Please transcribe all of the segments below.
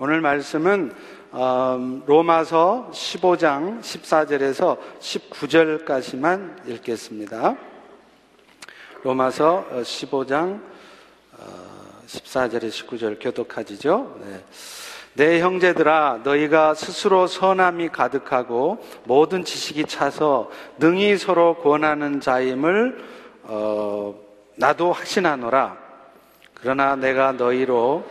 오늘 말씀은 음, 로마서 15장 14절에서 19절까지만 읽겠습니다. 로마서 15장 14절에 19절 교독하지죠. 네. 내 형제들아 너희가 스스로 선함이 가득하고 모든 지식이 차서 능히 서로 권하는 자임을 어, 나도 확신하노라. 그러나 내가 너희로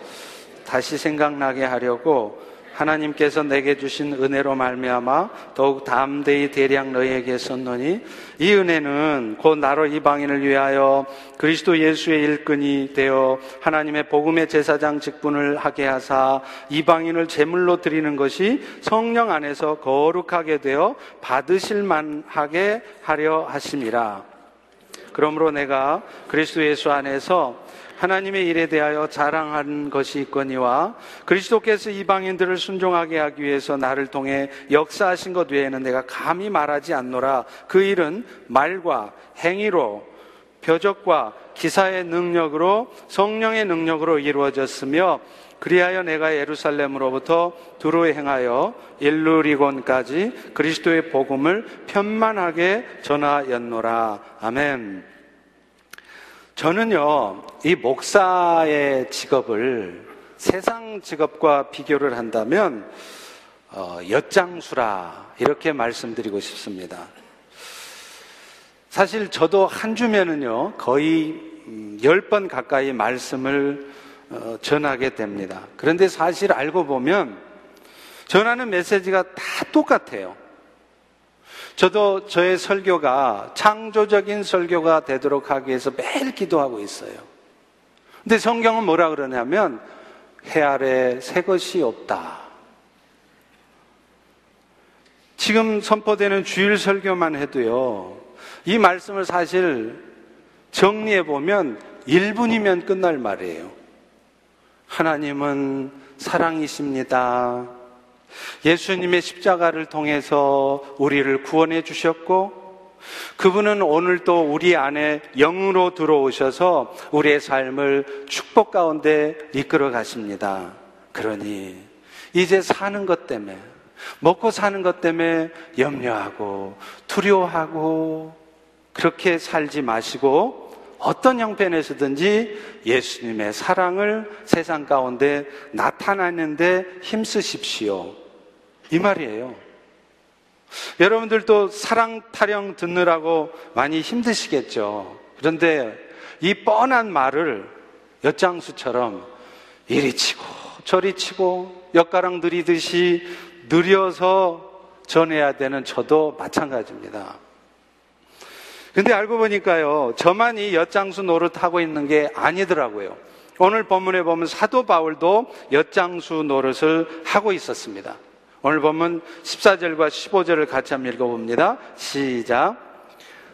다시 생각나게 하려고 하나님께서 내게 주신 은혜로 말미암아 더욱 담대히 대량 너희에게 썼노니 이 은혜는 곧 나로 이방인을 위하여 그리스도 예수의 일꾼이 되어 하나님의 복음의 제사장 직분을 하게 하사 이방인을 제물로 드리는 것이 성령 안에서 거룩하게 되어 받으실 만하게 하려 하심이라. 그러므로 내가 그리스도 예수 안에서 하나님의 일에 대하여 자랑한 것이 있거니와 그리스도께서 이방인들을 순종하게 하기 위해서 나를 통해 역사하신 것 외에는 내가 감히 말하지 않노라. 그 일은 말과 행위로 표적과 기사의 능력으로 성령의 능력으로 이루어졌으며 그리하여 내가 예루살렘으로부터 두루에 행하여 일루리곤까지 그리스도의 복음을 편만하게 전하였노라. 아멘. 저는요, 이 목사의 직업을 세상 직업과 비교를 한다면, 어, 엿장수라, 이렇게 말씀드리고 싶습니다. 사실 저도 한 주면은요, 거의 10번 음, 가까이 말씀을 어, 전하게 됩니다. 그런데 사실 알고 보면 전하는 메시지가 다 똑같아요. 저도 저의 설교가 창조적인 설교가 되도록 하기 위해서 매일 기도하고 있어요. 근데 성경은 뭐라 그러냐면 해 아래 새 것이 없다. 지금 선포되는 주일 설교만 해도요. 이 말씀을 사실 정리해 보면 1분이면 끝날 말이에요. 하나님은 사랑이십니다. 예수님의 십자가를 통해서 우리를 구원해 주셨고 그분은 오늘도 우리 안에 영으로 들어오셔서 우리의 삶을 축복 가운데 이끌어 가십니다. 그러니 이제 사는 것 때문에 먹고 사는 것 때문에 염려하고 두려워하고 그렇게 살지 마시고 어떤 형편에서든지 예수님의 사랑을 세상 가운데 나타나는데 힘쓰십시오. 이 말이에요. 여러분들도 사랑 타령 듣느라고 많이 힘드시겠죠. 그런데 이 뻔한 말을 엿장수처럼 이리 치고 저리 치고 엿가랑 들이듯이 느려서 전해야 되는 저도 마찬가지입니다. 근데 알고 보니까요, 저만 이 엿장수 노릇하고 있는 게 아니더라고요. 오늘 본문에 보면 사도 바울도 엿장수 노릇을 하고 있었습니다. 오늘 보면 14절과 15절을 같이 한번 읽어봅니다. 시작.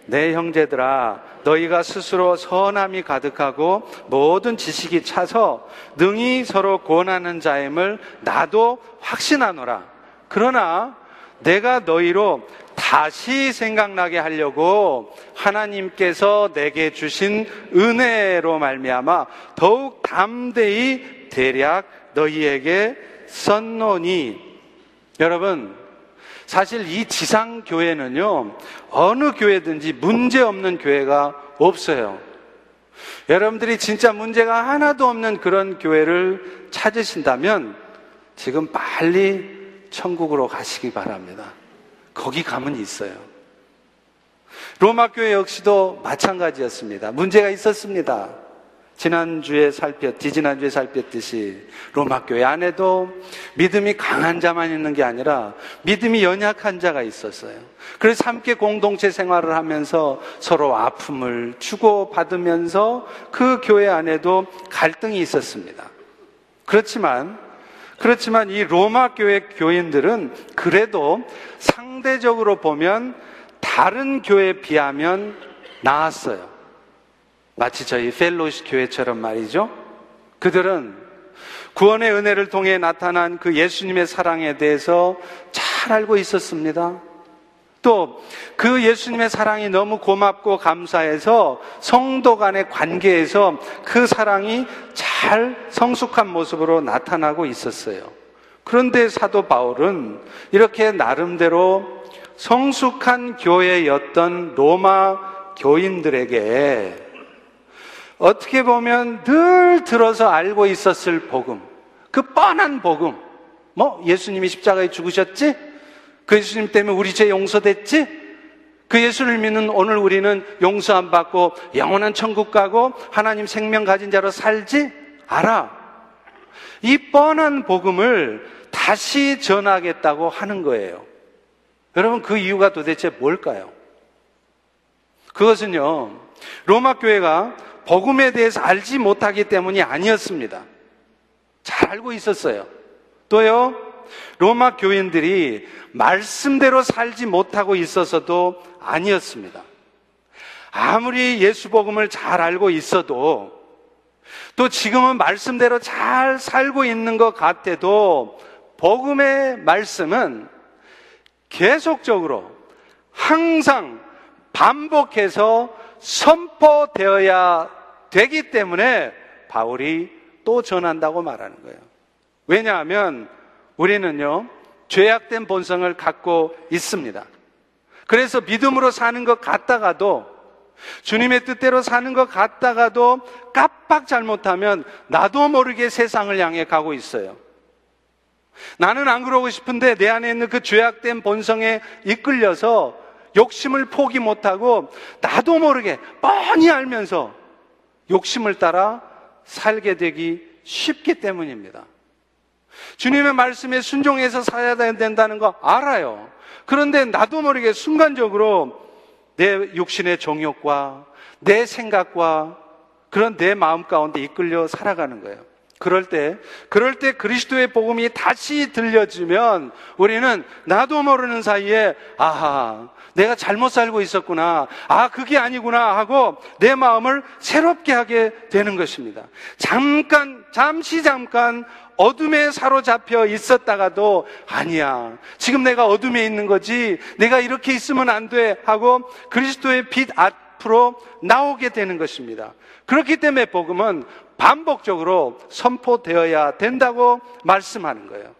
내 형제들아, 너희가 스스로 선함이 가득하고 모든 지식이 차서 능히 서로 권하는 자임을 나도 확신하노라. 그러나 내가 너희로 다시 생각나게 하려고 하나님께서 내게 주신 은혜로 말미암아 더욱 담대히 대략 너희에게 썼노니 여러분, 사실 이 지상 교회는요, 어느 교회든지 문제 없는 교회가 없어요. 여러분들이 진짜 문제가 하나도 없는 그런 교회를 찾으신다면 지금 빨리 천국으로 가시기 바랍니다. 거기 가면 있어요. 로마 교회 역시도 마찬가지였습니다. 문제가 있었습니다. 지난주에 살폈, 지 지난주에 살폈듯이 로마 교회 안에도 믿음이 강한 자만 있는 게 아니라 믿음이 연약한 자가 있었어요. 그래서 함께 공동체 생활을 하면서 서로 아픔을 주고받으면서 그 교회 안에도 갈등이 있었습니다. 그렇지만, 그렇지만 이 로마 교회 교인들은 그래도 상대적으로 보면 다른 교회에 비하면 나았어요. 마치 저희 펠로시 교회처럼 말이죠. 그들은 구원의 은혜를 통해 나타난 그 예수님의 사랑에 대해서 잘 알고 있었습니다. 또 그 예수님의 사랑이 너무 고맙고 감사해서 성도 간의 관계에서 그 사랑이 잘 성숙한 모습으로 나타나고 있었어요. 그런데 사도 바울은 이렇게 나름대로 성숙한 교회였던 로마 교인들에게 어떻게 보면 늘 들어서 알고 있었을 복음, 그 뻔한 복음, 뭐 예수님이 십자가에 죽으셨지? 그 예수님 때문에 우리 죄 용서됐지? 그 예수를 믿는 오늘 우리는 용서 안 받고 영원한 천국 가고 하나님 생명 가진 자로 살지? 알아. 이 뻔한 복음을 다시 전하겠다고 하는 거예요. 여러분 그 이유가 도대체 뭘까요? 그것은요, 로마 교회가 복음에 대해서 알지 못하기 때문이 아니었습니다. 잘 알고 있었어요. 또요, 로마 교인들이 말씀대로 살지 못하고 있어서도 아니었습니다. 아무리 예수 복음을 잘 알고 있어도 또 지금은 말씀대로 잘 살고 있는 것 같아도 복음의 말씀은 계속적으로 항상 반복해서 선포되어야 되기 때문에 바울이 또 전한다고 말하는 거예요. 왜냐하면 우리는요, 죄악된 본성을 갖고 있습니다. 그래서 믿음으로 사는 것 같다가도 주님의 뜻대로 사는 것 같다가도 깜빡 잘못하면 나도 모르게 세상을 향해 가고 있어요. 나는 안 그러고 싶은데 내 안에 있는 그 죄악된 본성에 이끌려서 욕심을 포기 못하고 나도 모르게 뻔히 알면서 욕심을 따라 살게 되기 쉽기 때문입니다. 주님의 말씀에 순종해서 살아야 된다는 거 알아요. 그런데 나도 모르게 순간적으로 내 육신의 정욕과 내 생각과 그런 내 마음 가운데 이끌려 살아가는 거예요. 그럴 때, 그럴 때 그리스도의 복음이 다시 들려지면 우리는 나도 모르는 사이에 아하, 내가 잘못 살고 있었구나. 아, 그게 아니구나 하고 내 마음을 새롭게 하게 되는 것입니다. 잠깐, 잠시 잠깐 어둠에 사로잡혀 있었다가도 아니야. 지금 내가 어둠에 있는 거지. 내가 이렇게 있으면 안 돼. 하고 그리스도의 빛 앞으로 나오게 되는 것입니다. 그렇기 때문에 복음은 반복적으로 선포되어야 된다고 말씀하는 거예요.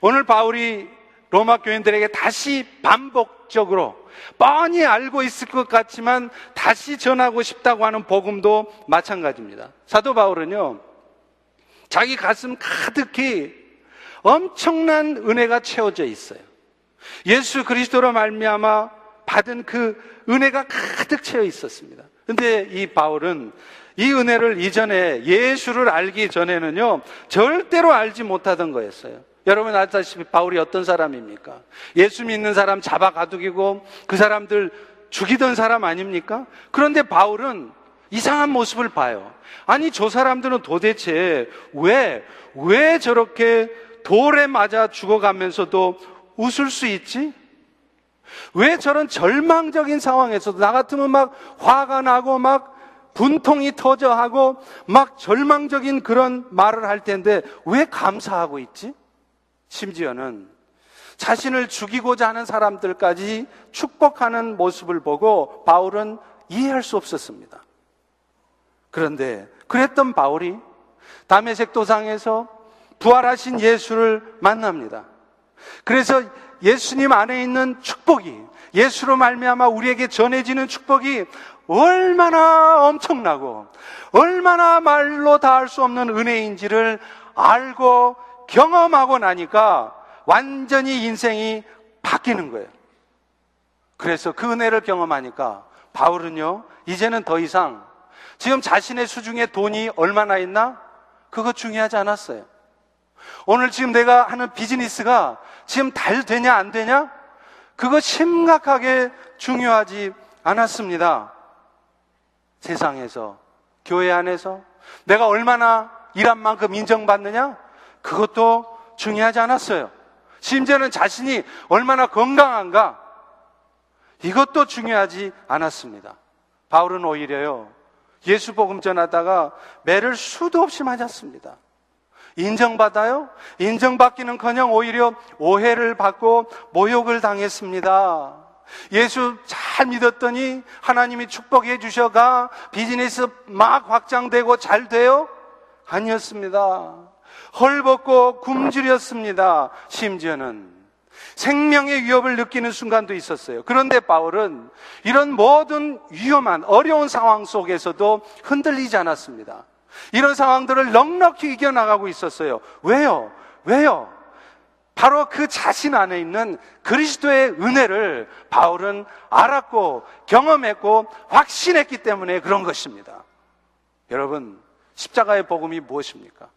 오늘 바울이 로마 교인들에게 다시 반복적으로 뻔히 알고 있을 것 같지만 다시 전하고 싶다고 하는 복음도 마찬가지입니다. 사도 바울은요, 자기 가슴 가득히 엄청난 은혜가 채워져 있어요. 예수 그리스도로 말미암아 받은 그 은혜가 가득 채워 있었습니다. 근데 이 바울은 이 은혜를 이전에 예수를 알기 전에는요, 절대로 알지 못하던 거였어요. 여러분 알다시피 바울이 어떤 사람입니까? 예수 믿는 사람 잡아 가두기고 그 사람들 죽이던 사람 아닙니까? 그런데 바울은 이상한 모습을 봐요. 아니, 저 사람들은 도대체 왜, 왜 저렇게 돌에 맞아 죽어가면서도 웃을 수 있지? 왜 저런 절망적인 상황에서도 나 같으면 막 화가 나고 막 분통이 터져 하고 막 절망적인 그런 말을 할 텐데 왜 감사하고 있지? 심지어는 자신을 죽이고자 하는 사람들까지 축복하는 모습을 보고 바울은 이해할 수 없었습니다. 그런데 그랬던 바울이 담에색 도상에서 부활하신 예수를 만납니다. 그래서 예수님 안에 있는 축복이 예수로 말미암아 우리에게 전해지는 축복이 얼마나 엄청나고 얼마나 말로 다 할 수 없는 은혜인지를 알고 경험하고 나니까 완전히 인생이 바뀌는 거예요. 그래서 그 은혜를 경험하니까 바울은요, 이제는 더 이상 지금 자신의 수중에 돈이 얼마나 있나? 그거 중요하지 않았어요. 오늘 지금 내가 하는 비즈니스가 지금 잘 되냐, 안 되냐? 그거 심각하게 중요하지 않았습니다. 세상에서, 교회 안에서 내가 얼마나 일한 만큼 인정받느냐? 그것도 중요하지 않았어요. 심지어는 자신이 얼마나 건강한가? 이것도 중요하지 않았습니다. 바울은 오히려요, 예수 복음 전하다가 매를 수도 없이 맞았습니다. 인정받아요? 인정받기는 커녕 오히려 오해를 받고 모욕을 당했습니다. 예수 잘 믿었더니 하나님이 축복해 주셔가 비즈니스 막 확장되고 잘 돼요? 아니었습니다. 헐벗고 굶주렸습니다. 심지어는 생명의 위협을 느끼는 순간도 있었어요. 그런데 바울은 이런 모든 위험한 어려운 상황 속에서도 흔들리지 않았습니다. 이런 상황들을 넉넉히 이겨나가고 있었어요. 왜요? 왜요? 바로 그 자신 안에 있는 그리스도의 은혜를 바울은 알았고 경험했고 확신했기 때문에 그런 것입니다. 여러분, 십자가의 복음이 무엇입니까?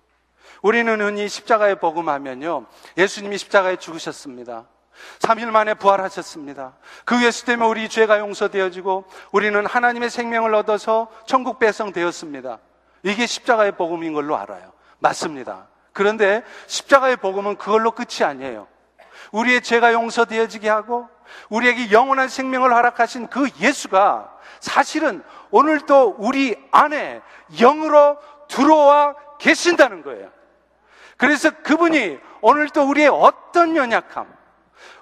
우리는 흔히 십자가의 복음 하면요. 예수님이 십자가에 죽으셨습니다. 3일 만에 부활하셨습니다. 그 예수 때문에 우리 죄가 용서되어지고 우리는 하나님의 생명을 얻어서 천국 배성 되었습니다. 이게 십자가의 복음인 걸로 알아요. 맞습니다. 그런데 십자가의 복음은 그걸로 끝이 아니에요. 우리의 죄가 용서되어지게 하고 우리에게 영원한 생명을 허락하신 그 예수가 사실은 오늘도 우리 안에 영으로 들어와 계신다는 거예요. 그래서 그분이 오늘도 우리의 어떤 연약함,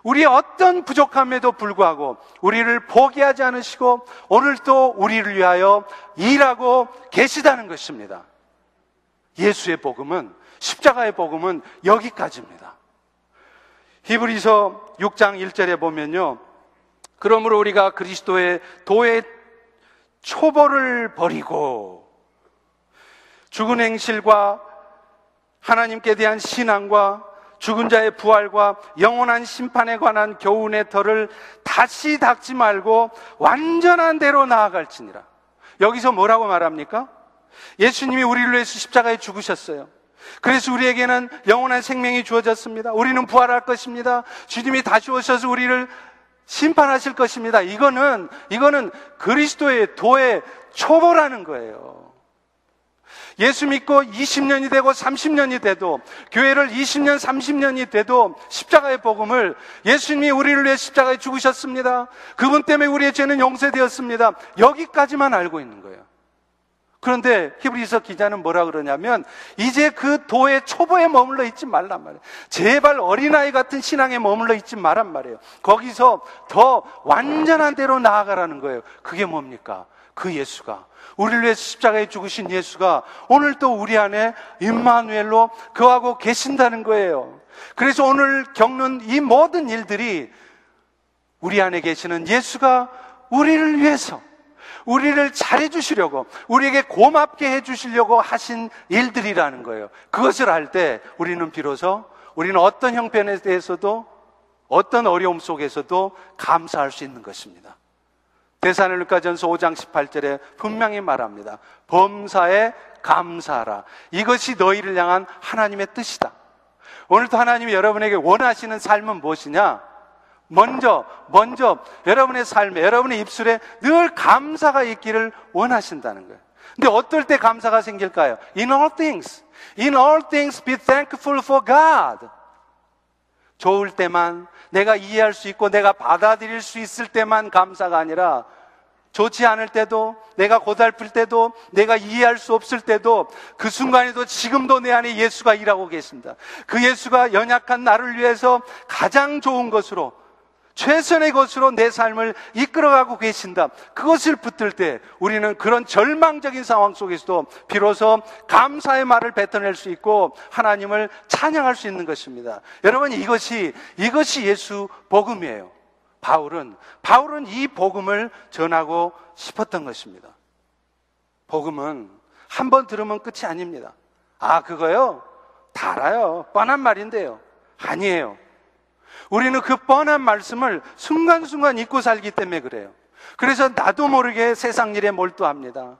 우리의 어떤 부족함에도 불구하고 우리를 포기하지 않으시고 오늘도 우리를 위하여 일하고 계시다는 것입니다. 예수의 복음은 십자가의 복음은 여기까지입니다. 히브리서 6장 1절에 보면요. 그러므로 우리가 그리스도의 도의 초보를 버리고 죽은 행실과 하나님께 대한 신앙과 죽은 자의 부활과 영원한 심판에 관한 교훈의 털을 다시 닦지 말고 완전한 대로 나아갈지니라. 여기서 뭐라고 말합니까? 예수님이 우리를 위해서 십자가에 죽으셨어요. 그래서 우리에게는 영원한 생명이 주어졌습니다. 우리는 부활할 것입니다. 주님이 다시 오셔서 우리를 심판하실 것입니다. 이거는, 이거는 그리스도의 도의 초보라는 거예요. 예수 믿고 20년이 되고 30년이 돼도 교회를 20년, 30년이 돼도 십자가의 복음을 예수님이 우리를 위해 십자가에 죽으셨습니다. 그분 때문에 우리의 죄는 용서되었습니다. 여기까지만 알고 있는 거예요. 그런데 히브리서 기자는 뭐라 그러냐면 이제 그 도의 초보에 머물러 있지 말란 말이에요. 제발 어린아이 같은 신앙에 머물러 있지 말란 말이에요. 거기서 더 완전한 대로 나아가라는 거예요. 그게 뭡니까? 그 예수가 우리를 위해 십자가에 죽으신 예수가 오늘 또 우리 안에 임마누엘로 그하고 계신다는 거예요. 그래서 오늘 겪는 이 모든 일들이 우리 안에 계시는 예수가 우리를 위해서 우리를 잘해 주시려고, 우리에게 고맙게 해 주시려고 하신 일들이라는 거예요. 그것을 알때 우리는 비로소 우리는 어떤 형편에 대해서도 어떤 어려움 속에서도 감사할 수 있는 것입니다. 대사를가전서 5장 18절에 분명히 말합니다. 범사에 감사하라. 이것이 너희를 향한 하나님의 뜻이다. 오늘도 하나님이 여러분에게 원하시는 삶은 무엇이냐? 먼저, 먼저 여러분의 삶에, 여러분의 입술에 늘 감사가 있기를 원하신다는 거예요. 근데 어떨 때 감사가 생길까요? In all things. In all things be thankful for God. 좋을 때만, 내가 이해할 수 있고 내가 받아들일 수 있을 때만 감사가 아니라 좋지 않을 때도, 내가 고달플 때도, 내가 이해할 수 없을 때도, 그 순간에도 지금도 내 안에 예수가 일하고 계십니다. 그 예수가 연약한 나를 위해서 가장 좋은 것으로 최선의 것으로 내 삶을 이끌어가고 계신다. 그것을 붙들 때 우리는 그런 절망적인 상황 속에서도 비로소 감사의 말을 뱉어낼 수 있고 하나님을 찬양할 수 있는 것입니다. 여러분 이것이 이것이 예수 복음이에요. 바울은 바울은 이 복음을 전하고 싶었던 것입니다. 복음은 한 번 들으면 끝이 아닙니다. 아, 그거요? 다 알아요. 뻔한 말인데요. 아니에요. 우리는 그 뻔한 말씀을 순간순간 잊고 살기 때문에 그래요. 그래서 나도 모르게 세상 일에 몰두합니다.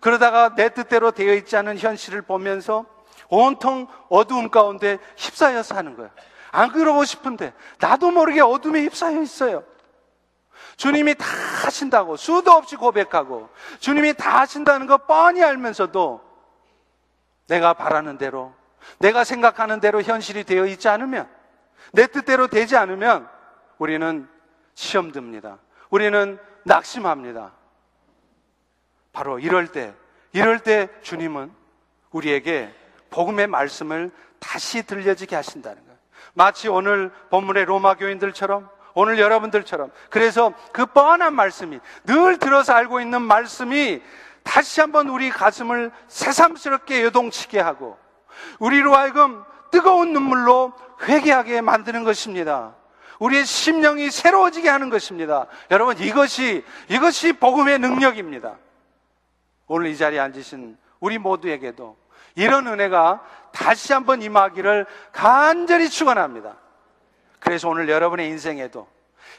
그러다가 내 뜻대로 되어 있지 않은 현실을 보면서 온통 어두움 가운데 휩싸여 사는 거야. 안 그러고 싶은데 나도 모르게 어둠에 휩싸여 있어요. 주님이 다 하신다고 수도 없이 고백하고 주님이 다 하신다는 거 뻔히 알면서도 내가 바라는 대로 내가 생각하는 대로 현실이 되어 있지 않으면 내 뜻대로 되지 않으면 우리는 시험 듭니다. 우리는 낙심합니다. 바로 이럴 때, 이럴 때 주님은 우리에게 복음의 말씀을 다시 들려지게 하신다는 거예요. 마치 오늘 본문의 로마 교인들처럼 오늘 여러분들처럼 그래서 그 뻔한 말씀이 늘 들어서 알고 있는 말씀이 다시 한번 우리 가슴을 새삼스럽게 요동치게 하고 우리로 하여금 뜨거운 눈물로 회개하게 만드는 것입니다. 우리의 심령이 새로워지게 하는 것입니다. 여러분, 이것이, 이것이 복음의 능력입니다. 오늘 이 자리에 앉으신 우리 모두에게도 이런 은혜가 다시 한번 임하기를 간절히 축원합니다. 그래서 오늘 여러분의 인생에도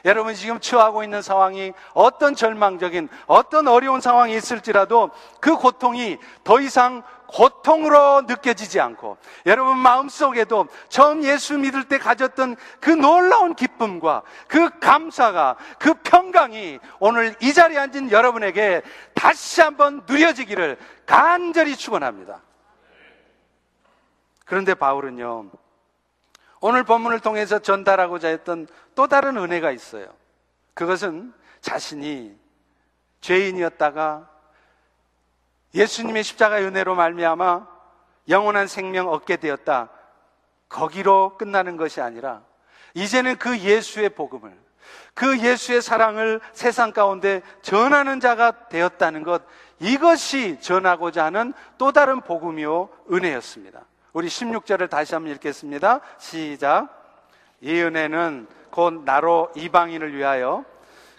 여러분 지금 처하고 있는 상황이 어떤 절망적인 어떤 어려운 상황이 있을지라도 그 고통이 더 이상 고통으로 느껴지지 않고 여러분 마음속에도 처음 예수 믿을 때 가졌던 그 놀라운 기쁨과 그 감사가 그 평강이 오늘 이 자리에 앉은 여러분에게 다시 한번 누려지기를 간절히 축원합니다. 그런데 바울은요. 오늘 본문을 통해서 전달하고자 했던 또 다른 은혜가 있어요. 그것은 자신이 죄인이었다가 예수님의 십자가의 은혜로 말미암아 영원한 생명 얻게 되었다. 거기로 끝나는 것이 아니라 이제는 그 예수의 복음을 그 예수의 사랑을 세상 가운데 전하는 자가 되었다는 것 이것이 전하고자 하는 또 다른 복음이요 은혜였습니다. 우리 16절을 다시 한번 읽겠습니다. 시작. 이 은혜는 곧 나로 이방인을 위하여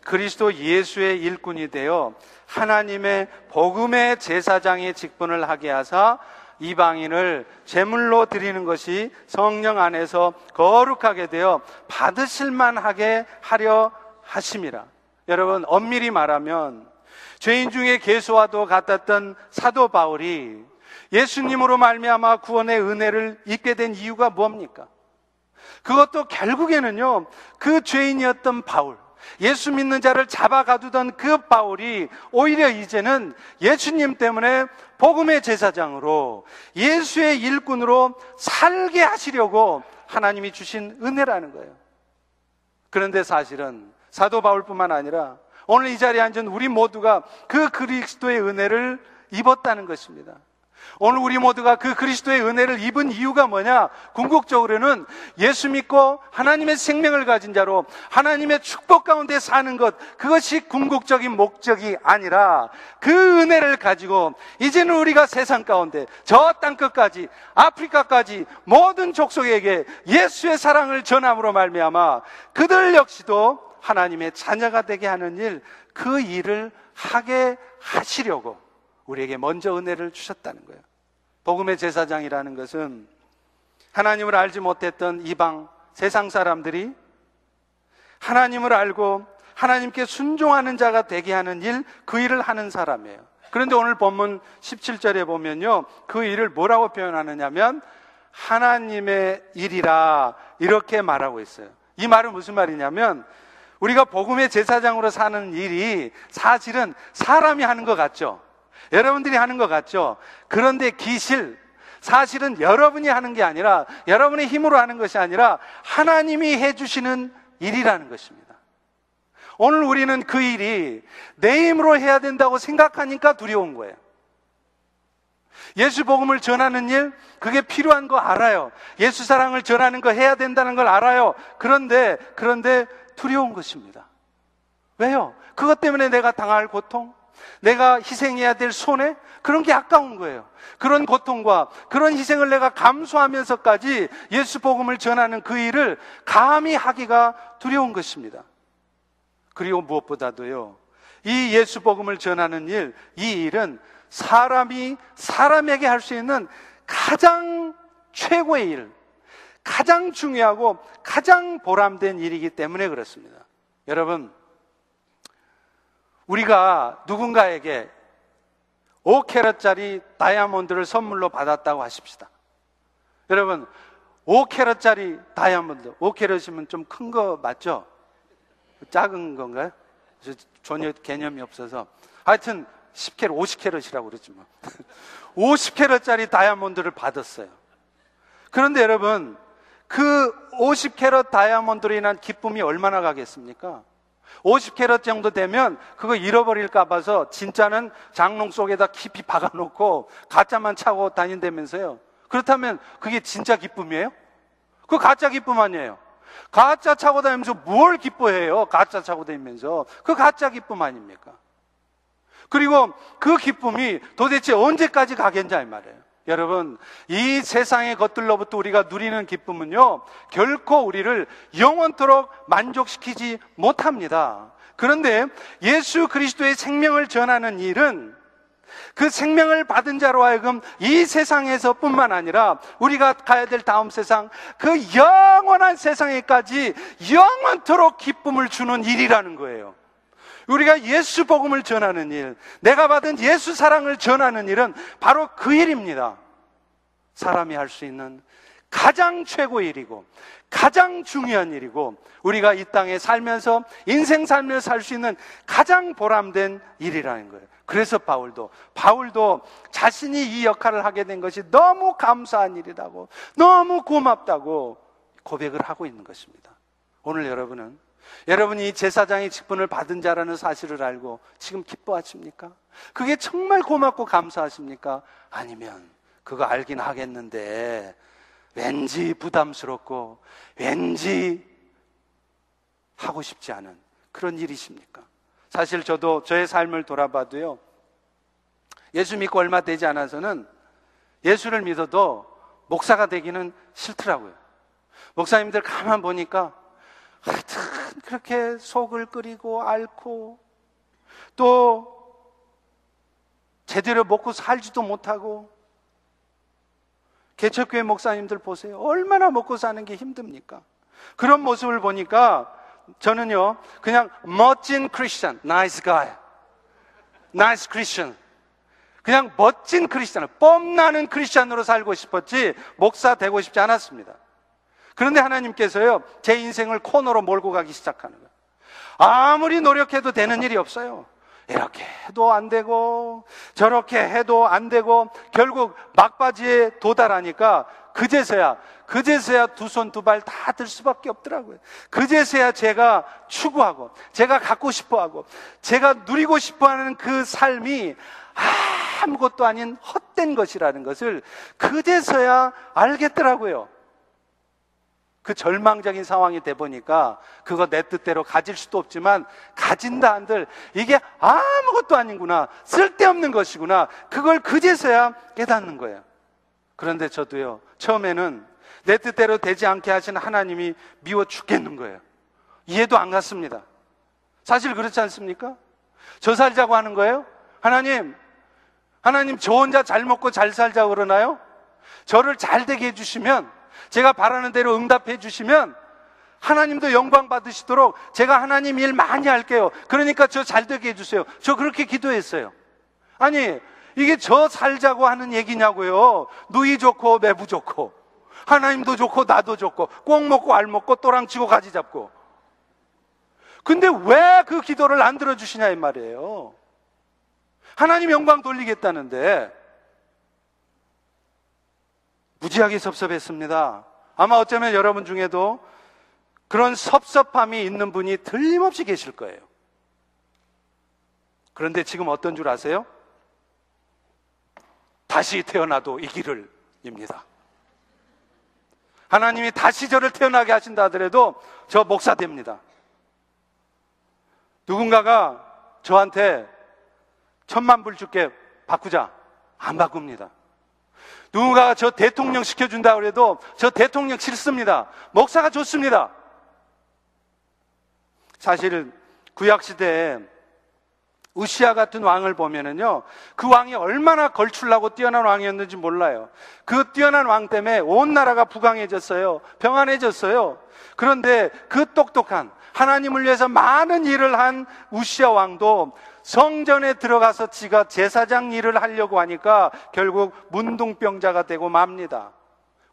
그리스도 예수의 일꾼이 되어 하나님의 복음의 제사장의 직분을 하게 하사 이방인을 제물로 드리는 것이 성령 안에서 거룩하게 되어 받으실 만 하게 하려 하심이라. 여러분 엄밀히 말하면 죄인 중에 개수와도 같았던 사도 바울이 예수님으로 말미암아 구원의 은혜를 입게 된 이유가 뭡니까? 그것도 결국에는요, 그 죄인이었던 바울, 예수 믿는 자를 잡아 가두던 그 바울이 오히려 이제는 예수님 때문에 복음의 제사장으로 예수의 일꾼으로 살게 하시려고 하나님이 주신 은혜라는 거예요. 그런데 사실은 사도 바울뿐만 아니라 오늘 이 자리에 앉은 우리 모두가 그 그리스도의 은혜를 입었다는 것입니다. 오늘 우리 모두가 그 그리스도의 은혜를 입은 이유가 뭐냐? 궁극적으로는 예수 믿고 하나님의 생명을 가진 자로 하나님의 축복 가운데 사는 것, 그것이 궁극적인 목적이 아니라 그 은혜를 가지고 이제는 우리가 세상 가운데 저 땅끝까지 아프리카까지 모든 족속에게 예수의 사랑을 전함으로 말미암아 그들 역시도 하나님의 자녀가 되게 하는 일, 그 일을 하게 하시려고 우리에게 먼저 은혜를 주셨다는 거예요. 복음의 제사장이라는 것은 하나님을 알지 못했던 이방 세상 사람들이 하나님을 알고 하나님께 순종하는 자가 되게 하는 일, 그 일을 하는 사람이에요. 그런데 오늘 본문 17절에 보면요. 그 일을 뭐라고 표현하느냐면 하나님의 일이라 이렇게 말하고 있어요. 이 말은 무슨 말이냐면 우리가 복음의 제사장으로 사는 일이 사실은 사람이 하는 것 같죠. 여러분들이 하는 것 같죠? 그런데 기실, 사실은 여러분이 하는 게 아니라, 여러분의 힘으로 하는 것이 아니라, 하나님이 해주시는 일이라는 것입니다. 오늘 우리는 그 일이 내 힘으로 해야 된다고 생각하니까 두려운 거예요. 예수 복음을 전하는 일, 그게 필요한 거 알아요. 예수 사랑을 전하는 거 해야 된다는 걸 알아요. 그런데, 그런데 두려운 것입니다. 왜요? 그것 때문에 내가 당할 고통, 내가 희생해야 될 손해? 그런 게 아까운 거예요. 그런 고통과 그런 희생을 내가 감수하면서까지 예수 복음을 전하는 그 일을 감히 하기가 두려운 것입니다. 그리고 무엇보다도요, 이 예수 복음을 전하는 일, 이 일은 사람이 사람에게 할 수 있는 가장 최고의 일, 가장 중요하고 가장 보람된 일이기 때문에 그렇습니다. 여러분, 우리가 누군가에게 5캐럿짜리 다이아몬드를 선물로 받았다고 하십시다. 여러분, 5캐럿짜리 다이아몬드, 5캐럿이면 좀 큰 거 맞죠? 작은 건가요? 전혀 개념이 없어서. 하여튼 10캐럿, 50캐럿이라고 그러지 뭐. 50캐럿짜리 다이아몬드를 받았어요. 그런데 여러분, 그 50캐럿 다이아몬드로 인한 기쁨이 얼마나 가겠습니까? 50캐럿 정도 되면 그거 잃어버릴까 봐서 진짜는 장롱 속에다 깊이 박아놓고 가짜만 차고 다닌다면서요. 그렇다면 그게 진짜 기쁨이에요? 그 가짜 기쁨 아니에요. 가짜 차고 다니면서 뭘 기뻐해요? 가짜 차고 다니면서. 그 가짜 기쁨 아닙니까? 그리고 그 기쁨이 도대체 언제까지 가겠냐 이 말이에요. 여러분, 이 세상의 것들로부터 우리가 누리는 기쁨은요, 결코 우리를 영원토록 만족시키지 못합니다. 그런데 예수 그리스도의 생명을 전하는 일은 그 생명을 받은 자로 하여금 이 세상에서 뿐만 아니라 우리가 가야 될 다음 세상, 그 영원한 세상에까지 영원토록 기쁨을 주는 일이라는 거예요. 우리가 예수 복음을 전하는 일, 내가 받은 예수 사랑을 전하는 일은 바로 그 일입니다. 사람이 할 수 있는 가장 최고의 일이고 가장 중요한 일이고 우리가 이 땅에 살면서 인생 살면서 살수 있는 가장 보람된 일이라는 거예요. 그래서 바울도 바울도 자신이 이 역할을 하게 된 것이 너무 감사한 일이라고 너무 고맙다고 고백을 하고 있는 것입니다. 오늘 여러분은 여러분이 제사장의 직분을 받은 자라는 사실을 알고 지금 기뻐하십니까? 그게 정말 고맙고 감사하십니까? 아니면 그거 알긴 하겠는데 왠지 부담스럽고 왠지 하고 싶지 않은 그런 일이십니까? 사실 저도 저의 삶을 돌아봐도요. 예수 믿고 얼마 되지 않아서는 예수를 믿어도 목사가 되기는 싫더라고요. 목사님들 가만 보니까 하여튼 그렇게 속을 끓이고 앓고 또 제대로 먹고 살지도 못하고 개척교회 목사님들 보세요. 얼마나 먹고 사는 게 힘듭니까? 그런 모습을 보니까 저는요, 그냥 멋진 크리스천, nice guy, nice Christian. 그냥 멋진 크리스천, 뽐나는 크리스천으로 살고 싶었지 목사 되고 싶지 않았습니다. 그런데 하나님께서요, 제 인생을 코너로 몰고 가기 시작하는 거예요. 아무리 노력해도 되는 일이 없어요. 이렇게 해도 안 되고, 저렇게 해도 안 되고, 결국 막바지에 도달하니까, 그제서야, 그제서야 두 손 두 발 다 들 수밖에 없더라고요. 그제서야 제가 추구하고, 제가 갖고 싶어 하고, 제가 누리고 싶어 하는 그 삶이 아무것도 아닌 헛된 것이라는 것을 그제서야 알겠더라고요. 그 절망적인 상황이 돼 보니까 그거 내 뜻대로 가질 수도 없지만 가진다 한들 이게 아무것도 아닌구나. 쓸데없는 것이구나. 그걸 그제서야 깨닫는 거예요. 그런데 저도요. 처음에는 내 뜻대로 되지 않게 하신 하나님이 미워 죽겠는 거예요. 이해도 안 갔습니다. 사실 그렇지 않습니까? 저 살자고 하는 거예요? 하나님, 하나님 저 혼자 잘 먹고 잘 살자고 그러나요? 저를 잘 되게 해주시면 제가 바라는 대로 응답해 주시면 하나님도 영광 받으시도록 제가 하나님 일 많이 할게요. 그러니까 저 잘 되게 해주세요. 저 그렇게 기도했어요. 아니, 이게 저 살자고 하는 얘기냐고요. 누이 좋고 매부 좋고. 하나님도 좋고 나도 좋고. 꼭 먹고 알 먹고 또랑 치고 가지 잡고. 근데 왜 그 기도를 안 들어주시냐 이 말이에요. 하나님 영광 돌리겠다는데 무지하게 섭섭했습니다. 아마 어쩌면 여러분 중에도 그런 섭섭함이 있는 분이 틀림없이 계실 거예요. 그런데 지금 어떤 줄 아세요? 다시 태어나도 이 길을 입니다. 하나님이 다시 저를 태어나게 하신다 하더라도 저 목사 됩니다. 누군가가 저한테 천만 불 줄게 바꾸자. 안 바꿉니다. 누군가 저 대통령 시켜준다 그래도 저 대통령 싫습니다. 목사가 좋습니다. 사실 구약시대에 우시아 같은 왕을 보면은요, 그 왕이 얼마나 걸출나고 뛰어난 왕이었는지 몰라요. 그 뛰어난 왕 때문에 온 나라가 부강해졌어요. 평안해졌어요. 그런데 그 똑똑한 하나님을 위해서 많은 일을 한 우시아 왕도 성전에 들어가서 지가 제사장 일을 하려고 하니까 결국 문둥병자가 되고 맙니다.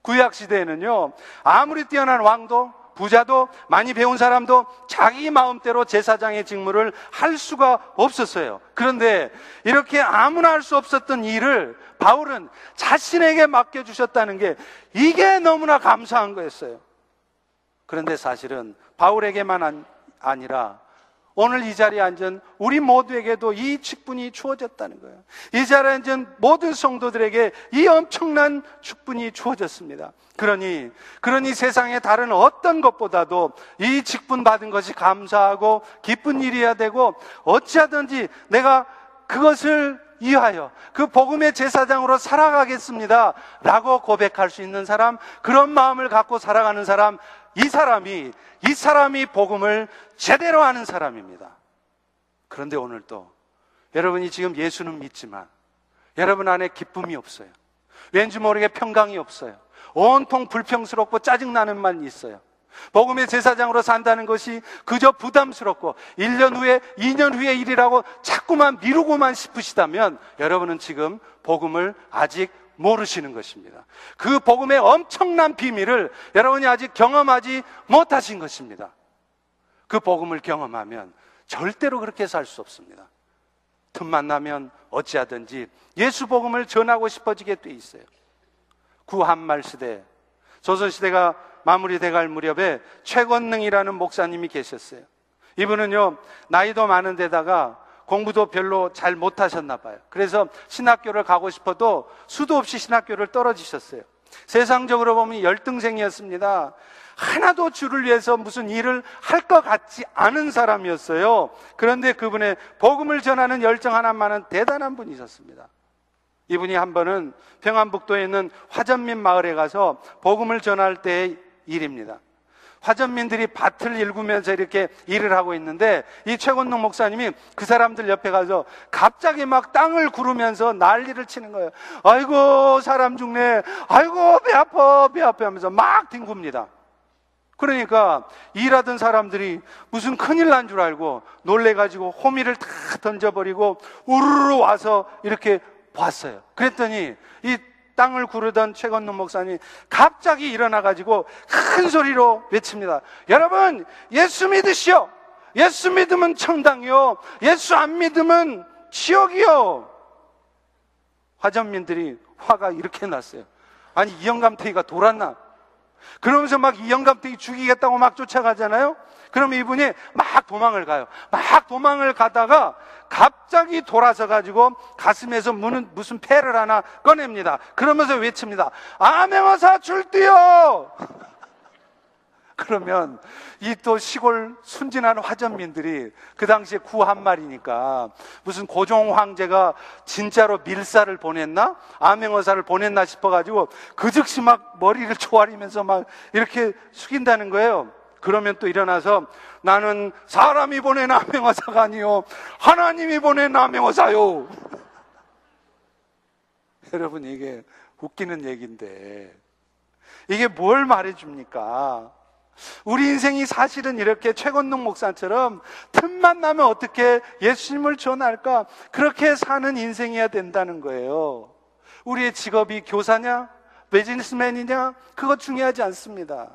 구약 시대에는요, 아무리 뛰어난 왕도 부자도 많이 배운 사람도 자기 마음대로 제사장의 직무를 할 수가 없었어요. 그런데 이렇게 아무나 할 수 없었던 일을 바울은 자신에게 맡겨주셨다는 게 이게 너무나 감사한 거였어요. 그런데 사실은 바울에게만 아니라 오늘 이 자리에 앉은 우리 모두에게도 이 직분이 주어졌다는 거예요. 이 자리에 앉은 모든 성도들에게 이 엄청난 직분이 주어졌습니다. 그러니, 그러니 세상의 다른 어떤 것보다도 이 직분 받은 것이 감사하고 기쁜 일이어야 되고 어찌하든지 내가 그것을 위하여 그 복음의 제사장으로 살아가겠습니다. 라고 고백할 수 있는 사람, 그런 마음을 갖고 살아가는 사람, 이 사람이, 이 사람이 복음을 제대로 하는 사람입니다. 그런데 오늘 또 여러분이 지금 예수는 믿지만 여러분 안에 기쁨이 없어요. 왠지 모르게 평강이 없어요. 온통 불평스럽고 짜증나는 만 있어요. 복음의 제사장으로 산다는 것이 그저 부담스럽고 1년 후에 2년 후에 일이라고 자꾸만 미루고만 싶으시다면 여러분은 지금 복음을 아직 모르시는 것입니다. 그 복음의 엄청난 비밀을 여러분이 아직 경험하지 못하신 것입니다. 그 복음을 경험하면 절대로 그렇게 살 수 없습니다. 틈만 나면 어찌하든지 예수 복음을 전하고 싶어지게 돼 있어요. 구한말 시대, 조선 시대가 마무리돼 갈 무렵에 최건능이라는 목사님이 계셨어요. 이분은요, 나이도 많은 데다가 공부도 별로 잘 못하셨나 봐요. 그래서 신학교를 가고 싶어도 수도 없이 신학교를 떨어지셨어요. 세상적으로 보면 열등생이었습니다. 하나도 주를 위해서 무슨 일을 할 것 같지 않은 사람이었어요. 그런데 그분의 복음을 전하는 열정 하나만은 대단한 분이셨습니다. 이분이 한 번은 평안북도에 있는 화전민 마을에 가서 복음을 전할 때의 일입니다. 화전민들이 밭을 일구면서 이렇게 일을 하고 있는데 이 최건동 목사님이 그 사람들 옆에 가서 갑자기 막 땅을 구르면서 난리를 치는 거예요. 아이고 사람 죽네. 아이고 배 아파 배 아파 하면서 막 뒹굽니다. 그러니까 일하던 사람들이 무슨 큰일 난 줄 알고 놀래가지고 호미를 다 던져버리고 우르르 와서 이렇게 봤어요. 그랬더니 이 땅을 구르던 최건놈 목사님 갑자기 일어나가지고 큰 소리로 외칩니다. 여러분, 예수 믿으시오! 예수 믿으면 청당이요. 예수 안 믿으면 지옥이요. 화전민들이 화가 이렇게 났어요. 아니, 이영감태기가 돌았나? 그러면서 막 이영감태기 죽이겠다고 막 쫓아가잖아요? 그럼 이분이 막 도망을 가요. 막 도망을 가다가 갑자기 돌아서 가지고 가슴에서 무는 무슨 패를 하나 꺼냅니다. 그러면서 외칩니다. 아명어사 줄띠요! 그러면 이 또 시골 순진한 화전민들이 그 당시에 구한 말이니까 무슨 고종 황제가 진짜로 밀사를 보냈나? 암행어사를 보냈나 싶어가지고 그 즉시 막 머리를 조아리면서 막 이렇게 숙인다는 거예요. 그러면 또 일어나서 나는 사람이 보낸 암행어사가 아니요. 하나님이 보낸 암행어사요. 여러분, 이게 웃기는 얘기인데, 이게 뭘 말해줍니까? 우리 인생이 사실은 이렇게 최건동 목사처럼 틈만 나면 어떻게 예수님을 전할까? 그렇게 사는 인생이어야 된다는 거예요. 우리의 직업이 교사냐? 비즈니스맨이냐? 그거 중요하지 않습니다.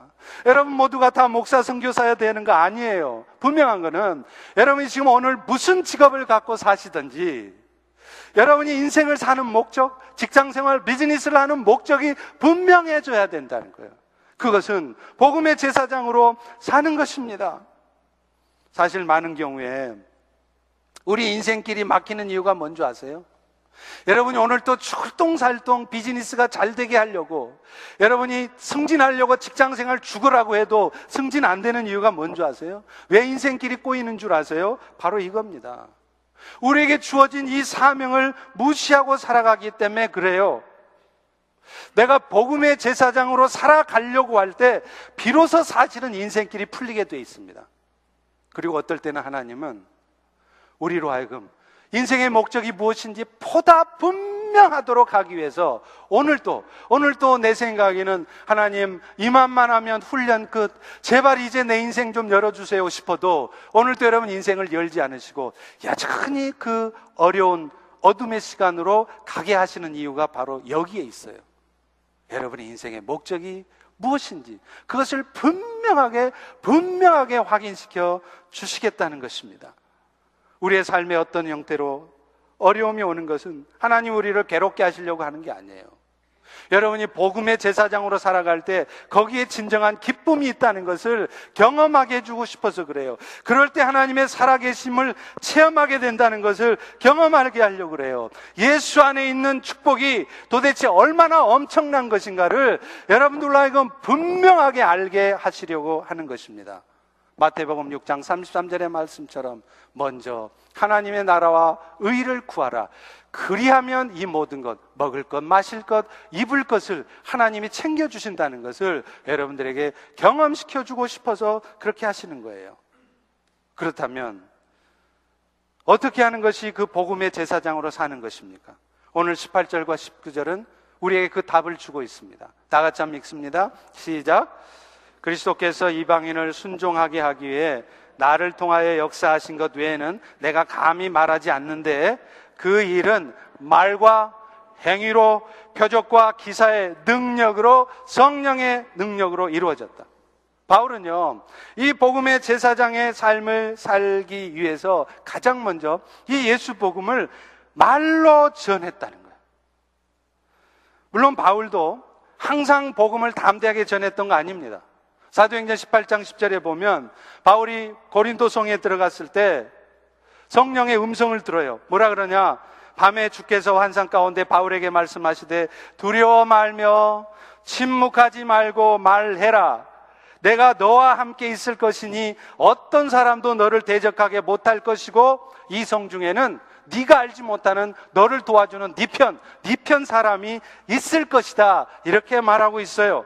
여러분 모두가 다 목사 선교사야 되는 거 아니에요. 분명한 거는 여러분이 지금 오늘 무슨 직업을 갖고 사시든지 여러분이 인생을 사는 목적, 직장 생활, 비즈니스를 하는 목적이 분명해져야 된다는 거예요. 그것은 복음의 제사장으로 사는 것입니다. 사실 많은 경우에 우리 인생길이 막히는 이유가 뭔지 아세요? 여러분이 오늘 또 출동살동 비즈니스가 잘 되게 하려고 여러분이 승진하려고 직장 생활 죽으라고 해도 승진 안 되는 이유가 뭔지 아세요? 왜 인생길이 꼬이는 줄 아세요? 바로 이겁니다. 우리에게 주어진 이 사명을 무시하고 살아가기 때문에 그래요. 내가 복음의 제사장으로 살아가려고 할 때 비로소 사실은 인생길이 풀리게 돼 있습니다. 그리고 어떨 때는 하나님은 우리로 하여금 인생의 목적이 무엇인지 보다 분명하도록 하기 위해서 오늘도, 오늘도 내 생각에는 하나님 이만만 하면 훈련 끝, 제발 이제 내 인생 좀 열어주세요 싶어도 오늘도 여러분 인생을 열지 않으시고 여전히 그 어려운 어둠의 시간으로 가게 하시는 이유가 바로 여기에 있어요. 여러분의 인생의 목적이 무엇인지 그것을 분명하게, 분명하게 확인시켜 주시겠다는 것입니다. 우리의 삶의 어떤 형태로 어려움이 오는 것은 하나님 우리를 괴롭게 하시려고 하는 게 아니에요. 여러분이 복음의 제사장으로 살아갈 때 거기에 진정한 기쁨이 있다는 것을 경험하게 해주고 싶어서 그래요. 그럴 때 하나님의 살아계심을 체험하게 된다는 것을 경험하게 하려고 그래요. 예수 안에 있는 축복이 도대체 얼마나 엄청난 것인가를 여러분들로 하여금 분명하게 알게 하시려고 하는 것입니다. 마태복음 6장 33절의 말씀처럼 먼저 하나님의 나라와 의를 구하라. 그리하면 이 모든 것, 먹을 것, 마실 것, 입을 것을 하나님이 챙겨주신다는 것을 여러분들에게 경험시켜주고 싶어서 그렇게 하시는 거예요. 그렇다면 어떻게 하는 것이 그 복음의 제사장으로 사는 것입니까? 오늘 18절과 19절은 우리에게 그 답을 주고 있습니다. 다 같이 한번 읽습니다. 시작. 그리스도께서 이방인을 순종하게 하기 위해 나를 통하여 역사하신 것 외에는 내가 감히 말하지 않는데 그 일은 말과 행위로 표적과 기사의 능력으로 성령의 능력으로 이루어졌다. 바울은요, 이 복음의 제사장의 삶을 살기 위해서 가장 먼저 이 예수 복음을 말로 전했다는 거예요. 물론 바울도 항상 복음을 담대하게 전했던 거 아닙니다. 사도행전 18장 10절에 보면 바울이 고린도 성에 들어갔을 때 성령의 음성을 들어요. 뭐라 그러냐? 밤에 주께서 환상 가운데 바울에게 말씀하시되 두려워 말며 침묵하지 말고 말해라. 내가 너와 함께 있을 것이니 어떤 사람도 너를 대적하게 못할 것이고 이 성 중에는 네가 알지 못하는 너를 도와주는 네 편, 네 편 사람이 있을 것이다. 이렇게 말하고 있어요.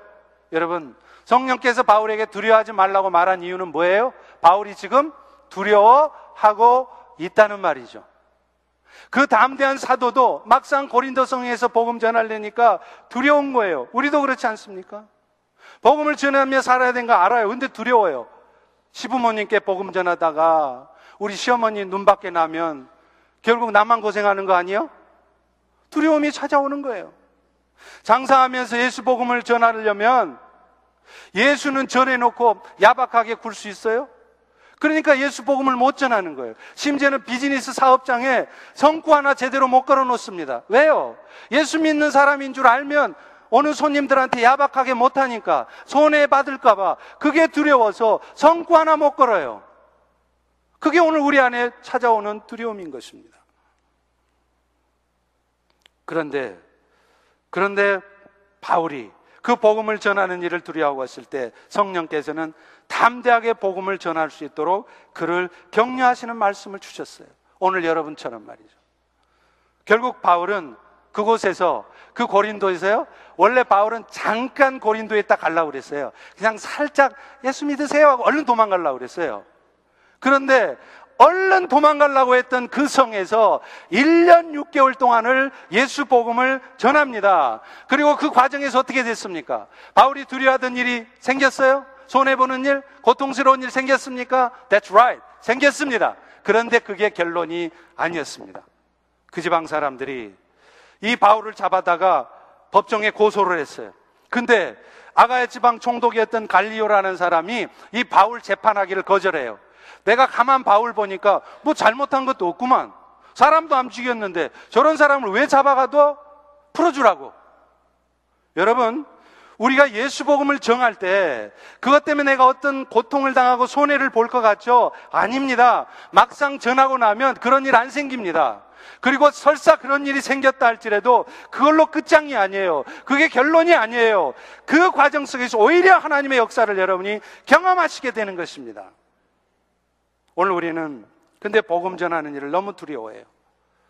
여러분, 성령께서 바울에게 두려워하지 말라고 말한 이유는 뭐예요? 바울이 지금 두려워하고 있다는 말이죠. 그 담대한 사도도 막상 고린도성에서 복음 전하려니까 두려운 거예요. 우리도 그렇지 않습니까? 복음을 전하며 살아야 되는 거 알아요. 근데 두려워요. 시부모님께 복음 전하다가 우리 시어머니 눈 밖에 나면 결국 나만 고생하는 거 아니에요? 두려움이 찾아오는 거예요. 장사하면서 예수 복음을 전하려면 예수는 전해놓고 야박하게 굴 수 있어요? 그러니까 예수 복음을 못 전하는 거예요. 심지어는 비즈니스 사업장에 성구 하나 제대로 못 걸어 놓습니다. 왜요? 예수 믿는 사람인 줄 알면 어느 손님들한테 야박하게 못하니까 손해 받을까봐 그게 두려워서 성구 하나 못 걸어요. 그게 오늘 우리 안에 찾아오는 두려움인 것입니다. 그런데, 그런데 바울이 그 복음을 전하는 일을 두려워하고 있을 때 성령께서는 담대하게 복음을 전할 수 있도록 그를 격려하시는 말씀을 주셨어요. 오늘 여러분처럼 말이죠. 결국 바울은 그곳에서 그 고린도에서요. 원래 바울은 잠깐 고린도에 딱 가려고 그랬어요. 그냥 살짝 예수 믿으세요 하고 얼른 도망가려고 그랬어요. 그런데 얼른 도망가려고 했던 그 성에서 1년 6개월 동안을 예수 복음을 전합니다. 그리고 그 과정에서 어떻게 됐습니까? 바울이 두려워하던 일이 생겼어요? 손해보는 일, 고통스러운 일 생겼습니까? That's right. 생겼습니다. 그런데 그게 결론이 아니었습니다. 그 지방 사람들이 이 바울을 잡아다가 법정에 고소를 했어요. 근데 아가야 지방 총독이었던 갈리오라는 사람이 이 바울 재판하기를 거절해요. 내가 가만 바울 보니까 뭐 잘못한 것도 없구만. 사람도 안 죽였는데 저런 사람을 왜 잡아가도 풀어주라고. 여러분, 우리가 예수 복음을 정할 때 그것 때문에 내가 어떤 고통을 당하고 손해를 볼 것 같죠? 아닙니다. 막상 전하고 나면 그런 일 안 생깁니다. 그리고 설사 그런 일이 생겼다 할지라도 그걸로 끝장이 아니에요. 그게 결론이 아니에요. 그 과정 속에서 오히려 하나님의 역사를 여러분이 경험하시게 되는 것입니다. 오늘 우리는 근데 복음 전하는 일을 너무 두려워해요.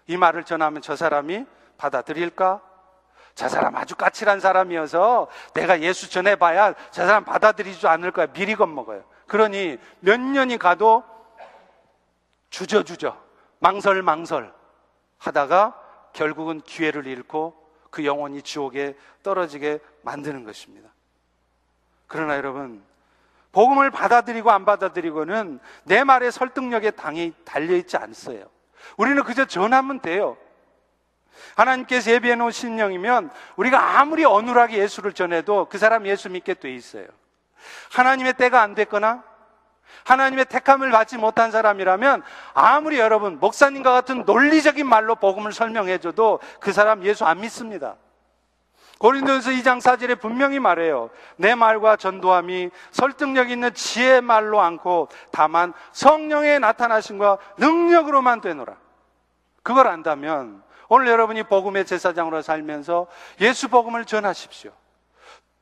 이 말을 전하면 저 사람이 받아들일까? 저 사람 아주 까칠한 사람이어서 내가 예수 전해봐야 저 사람 받아들이지 않을 거야. 미리 겁먹어요. 그러니 몇 년이 가도 주저주저, 망설망설 하다가 결국은 기회를 잃고 그 영혼이 지옥에 떨어지게 만드는 것입니다. 그러나 여러분, 복음을 받아들이고 안 받아들이고는 내 말의 설득력에 당이 달려있지 않어요. 우리는 그저 전하면 돼요. 하나님께서 예비해 놓은 신령이면 우리가 아무리 어눌하게 예수를 전해도 그 사람 예수 믿게 돼 있어요. 하나님의 때가 안 됐거나 하나님의 택함을 받지 못한 사람이라면 아무리 여러분 목사님과 같은 논리적인 말로 복음을 설명해줘도 그 사람 예수 안 믿습니다. 고린도전서 2장 4절에 분명히 말해요. 내 말과 전도함이 설득력 있는 지혜의 말로 않고 다만 성령의 나타나심과 능력으로만 되노라. 그걸 안다면 오늘 여러분이 복음의 제사장으로 살면서 예수 복음을 전하십시오.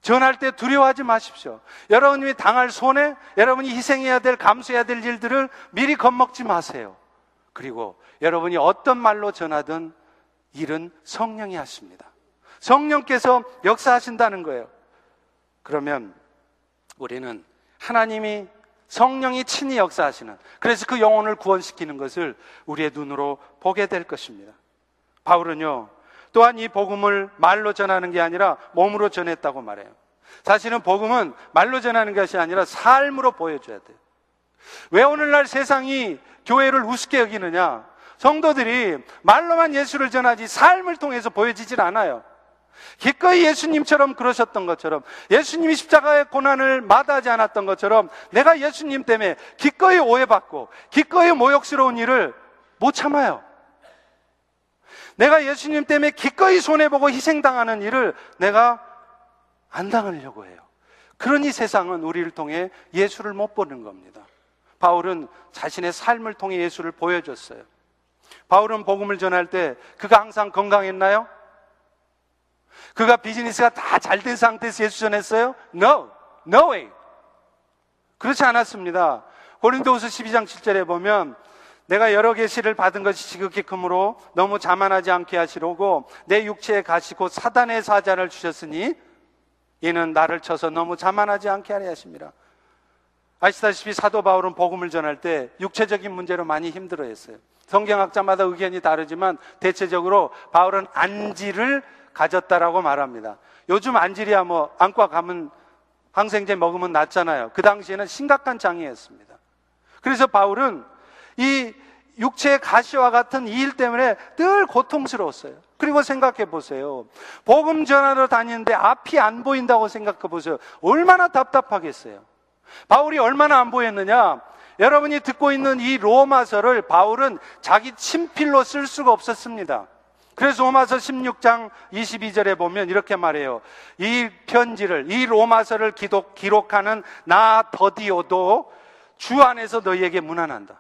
전할 때 두려워하지 마십시오. 여러분이 당할 손해, 여러분이 희생해야 될, 감수해야 될 일들을 미리 겁먹지 마세요. 그리고 여러분이 어떤 말로 전하든 일은 성령이 하십니다. 성령께서 역사하신다는 거예요. 그러면 우리는 하나님이 성령이 친히 역사하시는 그래서 그 영혼을 구원시키는 것을 우리의 눈으로 보게 될 것입니다. 바울은요, 또한 이 복음을 말로 전하는 게 아니라 몸으로 전했다고 말해요. 사실은 복음은 말로 전하는 것이 아니라 삶으로 보여줘야 돼요. 왜 오늘날 세상이 교회를 우습게 여기느냐? 성도들이 말로만 예수를 전하지 삶을 통해서 보여지질 않아요. 기꺼이 예수님처럼 그러셨던 것처럼 예수님이 십자가의 고난을 마다하지 않았던 것처럼 내가 예수님 때문에 기꺼이 오해받고 기꺼이 모욕스러운 일을 못 참아요. 내가 예수님 때문에 기꺼이 손해보고 희생당하는 일을 내가 안 당하려고 해요. 그러니 세상은 우리를 통해 예수를 못 보는 겁니다. 바울은 자신의 삶을 통해 예수를 보여줬어요. 바울은 복음을 전할 때 그가 항상 건강했나요? 그가 비즈니스가 다 잘 된 상태에서 예수 전했어요? No, no way. 그렇지 않았습니다. 고린도후서 12장 7절에 보면 내가 여러 개 시를 받은 것이 지극히 크므로 너무 자만하지 않게 하시려고 내 육체에 가시고 사단의 사자를 주셨으니 이는 나를 쳐서 너무 자만하지 않게 하려 하십니다. 아시다시피 사도 바울은 복음을 전할 때 육체적인 문제로 많이 힘들어 했어요. 성경학자마다 의견이 다르지만 대체적으로 바울은 안지를 가졌다라고 말합니다. 요즘 안질이야 뭐 안과 가면 항생제 먹으면 낫잖아요. 그 당시에는 심각한 장애였습니다. 그래서 바울은 이 육체의 가시와 같은 이 일 때문에 늘 고통스러웠어요. 그리고 생각해 보세요. 복음 전하러 다니는데 앞이 안 보인다고 생각해 보세요. 얼마나 답답하겠어요. 바울이 얼마나 안 보였느냐? 여러분이 듣고 있는 이 로마서를 바울은 자기 친필로 쓸 수가 없었습니다. 그래서 로마서 16장 22절에 보면 이렇게 말해요. 이 편지를, 이 로마서를 기록, 기록하는 나 더디오도 주 안에서 너희에게 문안한다.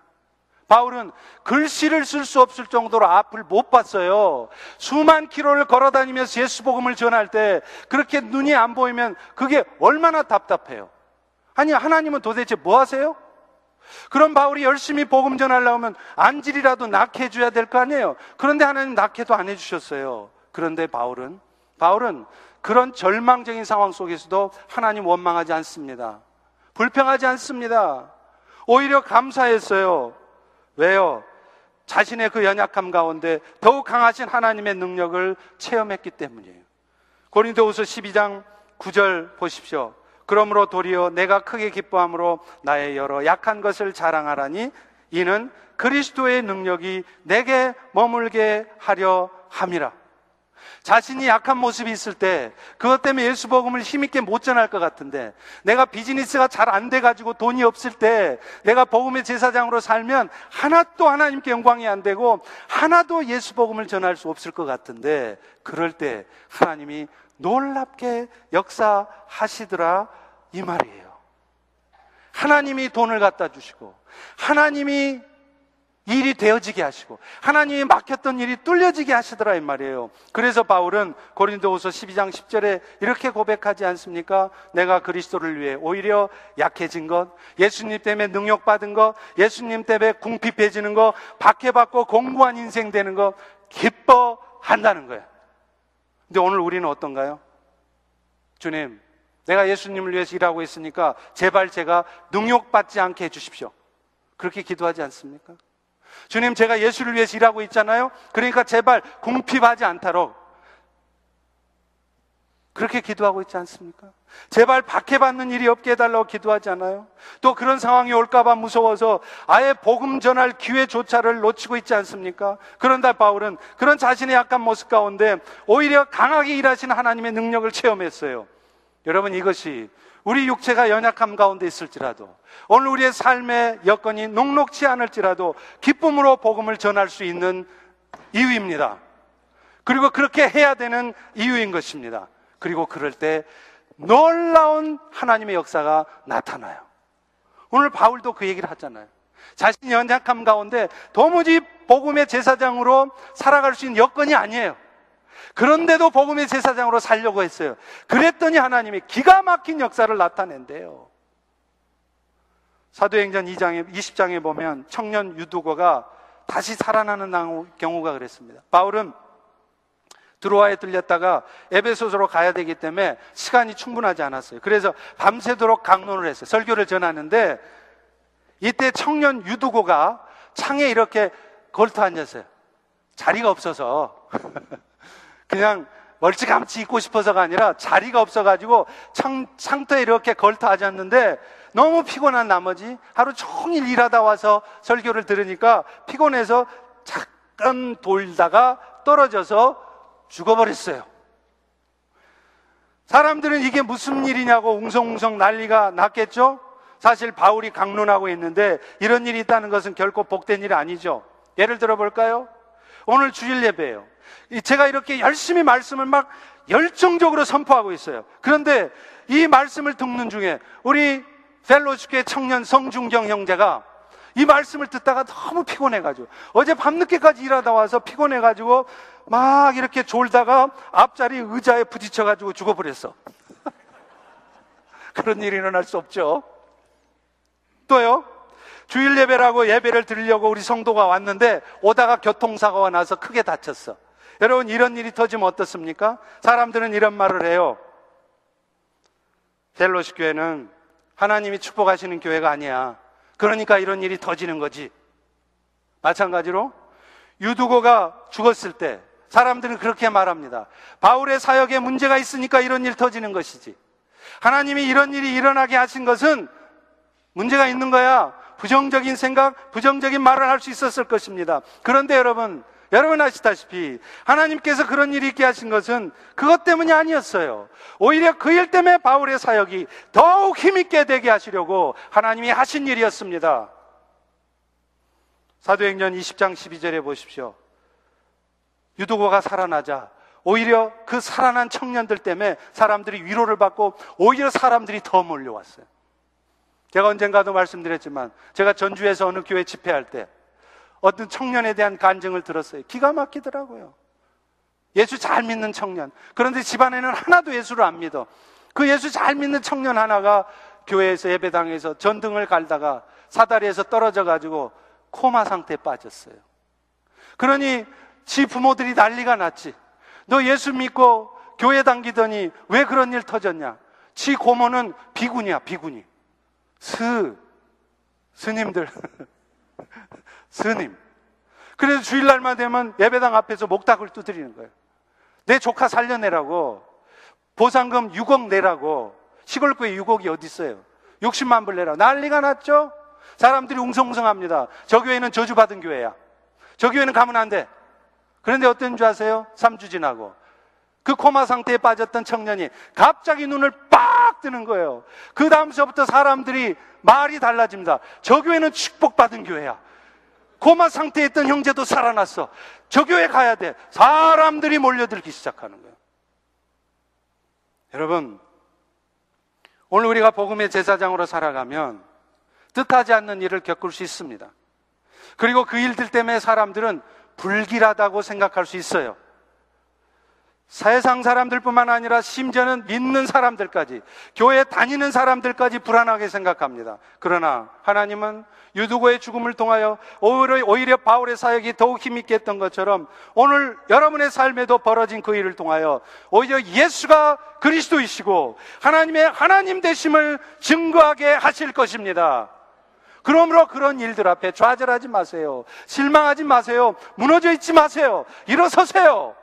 바울은 글씨를 쓸 수 없을 정도로 앞을 못 봤어요. 수만 킬로를 걸어 다니면서 예수 복음을 전할 때 그렇게 눈이 안 보이면 그게 얼마나 답답해요. 아니, 하나님은 도대체 뭐 하세요? 그럼 바울이 열심히 복음 전하려면 안질이라도 낳게 해줘야 될 거 아니에요? 그런데 하나님 낳게도 안 해주셨어요. 그런데 바울은, 바울은 그런 절망적인 상황 속에서도 하나님 원망하지 않습니다. 불평하지 않습니다. 오히려 감사했어요. 왜요? 자신의 그 연약함 가운데 더욱 강하신 하나님의 능력을 체험했기 때문이에요. 고린도후서 12장 9절 보십시오. 그러므로 도리어 내가 크게 기뻐함으로 나의 여러 약한 것을 자랑하라니 이는 그리스도의 능력이 내게 머물게 하려 함이라. 자신이 약한 모습이 있을 때 그것 때문에 예수 복음을 힘있게 못 전할 것 같은데 내가 비즈니스가 잘 안 돼가지고 돈이 없을 때 내가 복음의 제사장으로 살면 하나도 하나님께 영광이 안 되고 하나도 예수 복음을 전할 수 없을 것 같은데 그럴 때 하나님이 놀랍게 역사하시더라 이 말이에요. 하나님이 돈을 갖다 주시고 하나님이 일이 되어지게 하시고 하나님이 막혔던 일이 뚫려지게 하시더라 이 말이에요. 그래서 바울은 고린도후서 12장 10절에 이렇게 고백하지 않습니까? 내가 그리스도를 위해 오히려 약해진 것, 예수님 때문에 능력 받은 것, 예수님 때문에 궁핍해지는 것, 박해받고 공부한 인생 되는 것 기뻐한다는 거예요. 근데 오늘 우리는 어떤가요? 주님, 내가 예수님을 위해서 일하고 있으니까 제발 제가 능욕받지 않게 해주십시오. 그렇게 기도하지 않습니까? 주님, 제가 예수를 위해서 일하고 있잖아요? 그러니까 제발 궁핍하지 않도록 그렇게 기도하고 있지 않습니까? 제발 박해받는 일이 없게 해달라고 기도하지 않아요? 또 그런 상황이 올까봐 무서워서 아예 복음 전할 기회조차를 놓치고 있지 않습니까? 그런다 바울은 그런 자신의 약한 모습 가운데 오히려 강하게 일하시는 하나님의 능력을 체험했어요. 여러분 이것이 우리 육체가 연약함 가운데 있을지라도 오늘 우리의 삶의 여건이 녹록치 않을지라도 기쁨으로 복음을 전할 수 있는 이유입니다. 그리고 그렇게 해야 되는 이유인 것입니다. 그리고 그럴 때 놀라운 하나님의 역사가 나타나요. 오늘 바울도 그 얘기를 하잖아요. 자신이 연약함 가운데 도무지 복음의 제사장으로 살아갈 수 있는 여건이 아니에요. 그런데도 복음의 제사장으로 살려고 했어요. 그랬더니 하나님이 기가 막힌 역사를 나타낸대요. 사도행전 2장에, 20장에 보면 청년 유두고가 다시 살아나는 경우가 그랬습니다. 바울은 드로아에 들렸다가 에베소서로 가야 되기 때문에 시간이 충분하지 않았어요. 그래서 밤새도록 강론을 했어요. 설교를 전하는데 이때 청년 유두고가 창에 이렇게 걸터 앉았어요. 자리가 없어서 그냥 멀찌감치 있고 싶어서가 아니라 자리가 없어가지고 창, 창터에 이렇게 걸터 앉았는데 너무 피곤한 나머지 하루 종일 일하다 와서 설교를 들으니까 피곤해서 잠깐 돌다가 떨어져서 죽어버렸어요. 사람들은 이게 무슨 일이냐고 웅성웅성 난리가 났겠죠? 사실 바울이 강론하고 있는데 이런 일이 있다는 것은 결코 복된 일이 아니죠. 예를 들어 볼까요? 오늘 주일 예배예요. 제가 이렇게 열심히 말씀을 막 열정적으로 선포하고 있어요. 그런데 이 말씀을 듣는 중에 우리 펠로시교의 청년 성중경 형제가 이 말씀을 듣다가 너무 피곤해가지고 어제 밤늦게까지 일하다 와서 피곤해가지고 막 이렇게 졸다가 앞자리 의자에 부딪혀가지고 죽어버렸어. 그런 일이 일어날 수 없죠. 또요, 주일 예배라고 예배를 드리려고 우리 성도가 왔는데 오다가 교통사고가 나서 크게 다쳤어. 여러분, 이런 일이 터지면 어떻습니까? 사람들은 이런 말을 해요. 델로시 교회는 하나님이 축복하시는 교회가 아니야. 그러니까 이런 일이 터지는 거지. 마찬가지로 유두고가 죽었을 때 사람들은 그렇게 말합니다. 바울의 사역에 문제가 있으니까 이런 일 터지는 것이지. 하나님이 이런 일이 일어나게 하신 것은 문제가 있는 거야. 부정적인 생각, 부정적인 말을 할 수 있었을 것입니다. 그런데 여러분, 여러분 아시다시피 하나님께서 그런 일이 있게 하신 것은 그것 때문이 아니었어요. 오히려 그 일 때문에 바울의 사역이 더욱 힘있게 되게 하시려고 하나님이 하신 일이었습니다. 사도행전 20장 12절에 보십시오. 유도고가 살아나자 오히려 그 살아난 청년들 때문에 사람들이 위로를 받고 오히려 사람들이 더 몰려왔어요. 제가 언젠가도 말씀드렸지만 제가 전주에서 어느 교회 집회할 때 어떤 청년에 대한 간증을 들었어요. 기가 막히더라고요. 예수 잘 믿는 청년. 그런데 집안에는 하나도 예수를 안 믿어. 그 예수 잘 믿는 청년 하나가 교회에서 예배당에서 전등을 갈다가 사다리에서 떨어져 가지고 코마 상태에 빠졌어요. 그러니 지 부모들이 난리가 났지. 너 예수 믿고 교회 당기더니 왜 그런 일 터졌냐? 지 고모는 비구니야, 비구니. 스, 스님들. 스님. 그래서 주일날만 되면 예배당 앞에서 목탁을 두드리는 거예요. 내 조카 살려내라고. 보상금 6억 내라고. 시골교회 6억이 어디 있어요? 60만 불 내라. 난리가 났죠? 사람들이 웅성웅성합니다. 저 교회는 저주받은 교회야. 저 교회는 가면 안 돼. 그런데 어떤 줄 아세요? 3주 지나고. 그 코마 상태에 빠졌던 청년이 갑자기 눈을 빡 뜨는 거예요. 그 다음서부터 사람들이 말이 달라집니다. 저 교회는 축복받은 교회야. 고마 상태에 있던 형제도 살아났어. 저 교회 가야 돼. 사람들이 몰려들기 시작하는 거예요. 여러분, 오늘 우리가 복음의 제사장으로 살아가면 뜻하지 않는 일을 겪을 수 있습니다. 그리고 그 일들 때문에 사람들은 불길하다고 생각할 수 있어요. 세상 사람들뿐만 아니라 심지어는 믿는 사람들까지, 교회 다니는 사람들까지 불안하게 생각합니다. 그러나 하나님은 유두고의 죽음을 통하여 오히려, 오히려 바울의 사역이 더욱 힘있게 했던 것처럼 오늘 여러분의 삶에도 벌어진 그 일을 통하여 오히려 예수가 그리스도이시고 하나님의 하나님 되심을 증거하게 하실 것입니다. 그러므로 그런 일들 앞에 좌절하지 마세요. 실망하지 마세요. 무너져 있지 마세요. 일어서세요.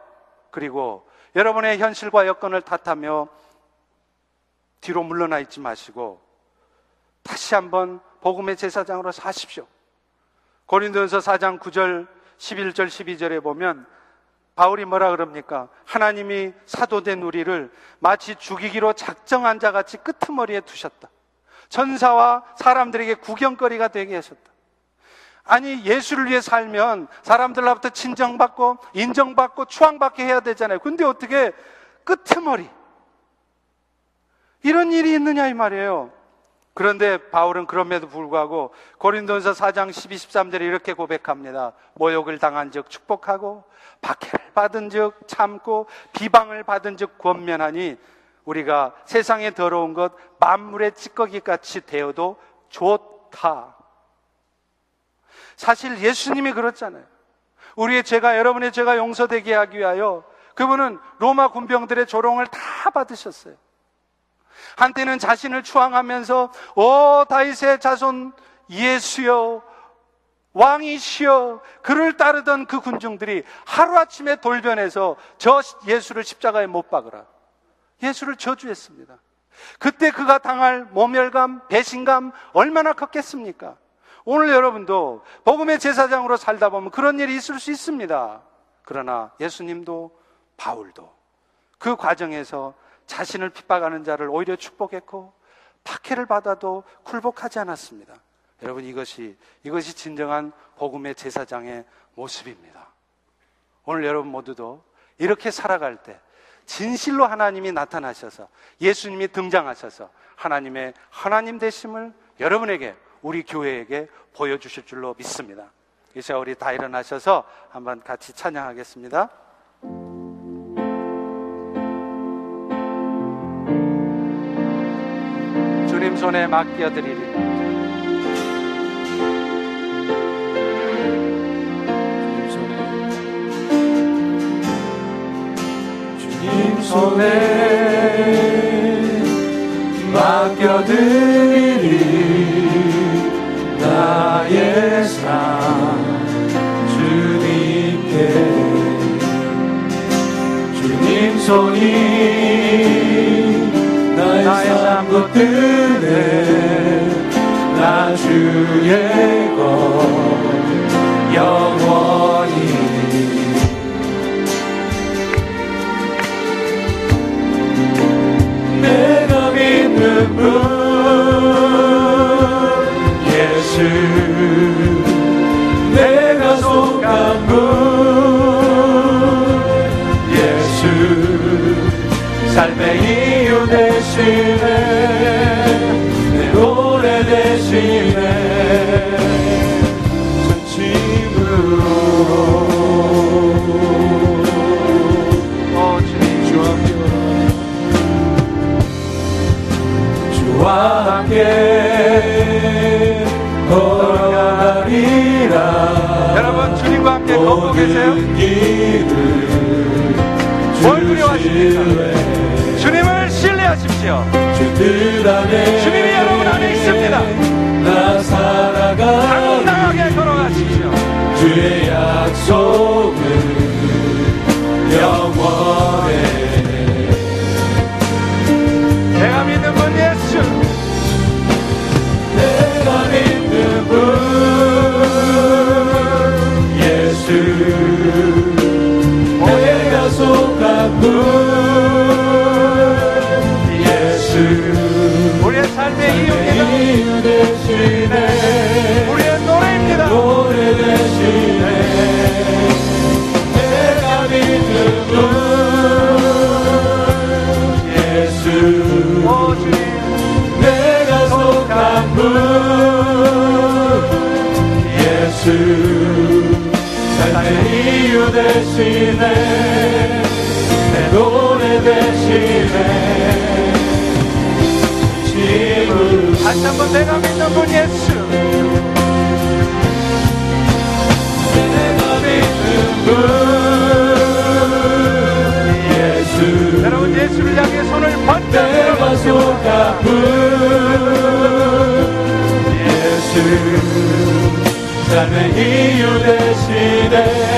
그리고 여러분의 현실과 여건을 탓하며 뒤로 물러나 있지 마시고 다시 한번 복음의 제사장으로 사십시오. 고린도전서 4장 9절, 11절, 12절에 보면 바울이 뭐라 그럽니까? 하나님이 사도된 우리를 마치 죽이기로 작정한 자 같이 끄트머리에 두셨다. 천사와 사람들에게 구경거리가 되게 하셨다. 아니, 예수를 위해 살면 사람들로부터 친정받고, 인정받고, 추앙받게 해야 되잖아요. 근데 어떻게 끄트머리. 이런 일이 있느냐, 이 말이에요. 그런데 바울은 그럼에도 불구하고 고린도전서 4장 12, 13절에 이렇게 고백합니다. 모욕을 당한 즉 축복하고 박해를 받은 즉 참고 비방을 받은 즉 권면하니 우리가 세상에 더러운 것 만물의 찌꺼기 같이 되어도 좋다. 사실 예수님이 그렇잖아요. 우리의 죄가 여러분의 죄가 용서되게 하기 위하여 그분은 로마 군병들의 조롱을 다 받으셨어요. 한때는 자신을 추앙하면서 오 다윗의 자손 예수여 왕이시여 그를 따르던 그 군중들이 하루아침에 돌변해서 저 예수를 십자가에 못 박으라 예수를 저주했습니다. 그때 그가 당할 모멸감, 배신감 얼마나 컸겠습니까? 오늘 여러분도 복음의 제사장으로 살다 보면 그런 일이 있을 수 있습니다. 그러나 예수님도 바울도 그 과정에서 자신을 핍박하는 자를 오히려 축복했고 박해를 받아도 굴복하지 않았습니다. 여러분 이것이 이것이 진정한 복음의 제사장의 모습입니다. 오늘 여러분 모두도 이렇게 살아갈 때 진실로 하나님이 나타나셔서 예수님이 등장하셔서 하나님의 하나님 되심을 여러분에게 우리 교회에게 보여주실 줄로 믿습니다. 이제 우리 다 일어나셔서 한번 같이 찬양하겠습니다. 주님 손에 맡겨드리리. 손에 맡겨드리리 나의 삶 주님께 주님 손이 나의 삶 붙드네 나 주의 것 분 예수 내가 속한 분. 예수 삶의 이유 대신에 삶의 이유 대신에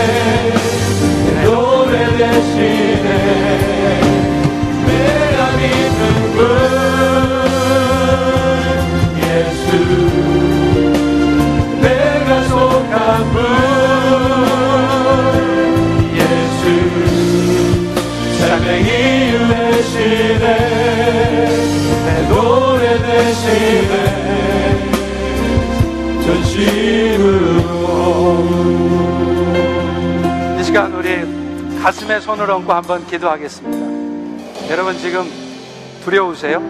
가슴에 손을 얹고 한번 기도하겠습니다. 여러분 지금 두려우세요?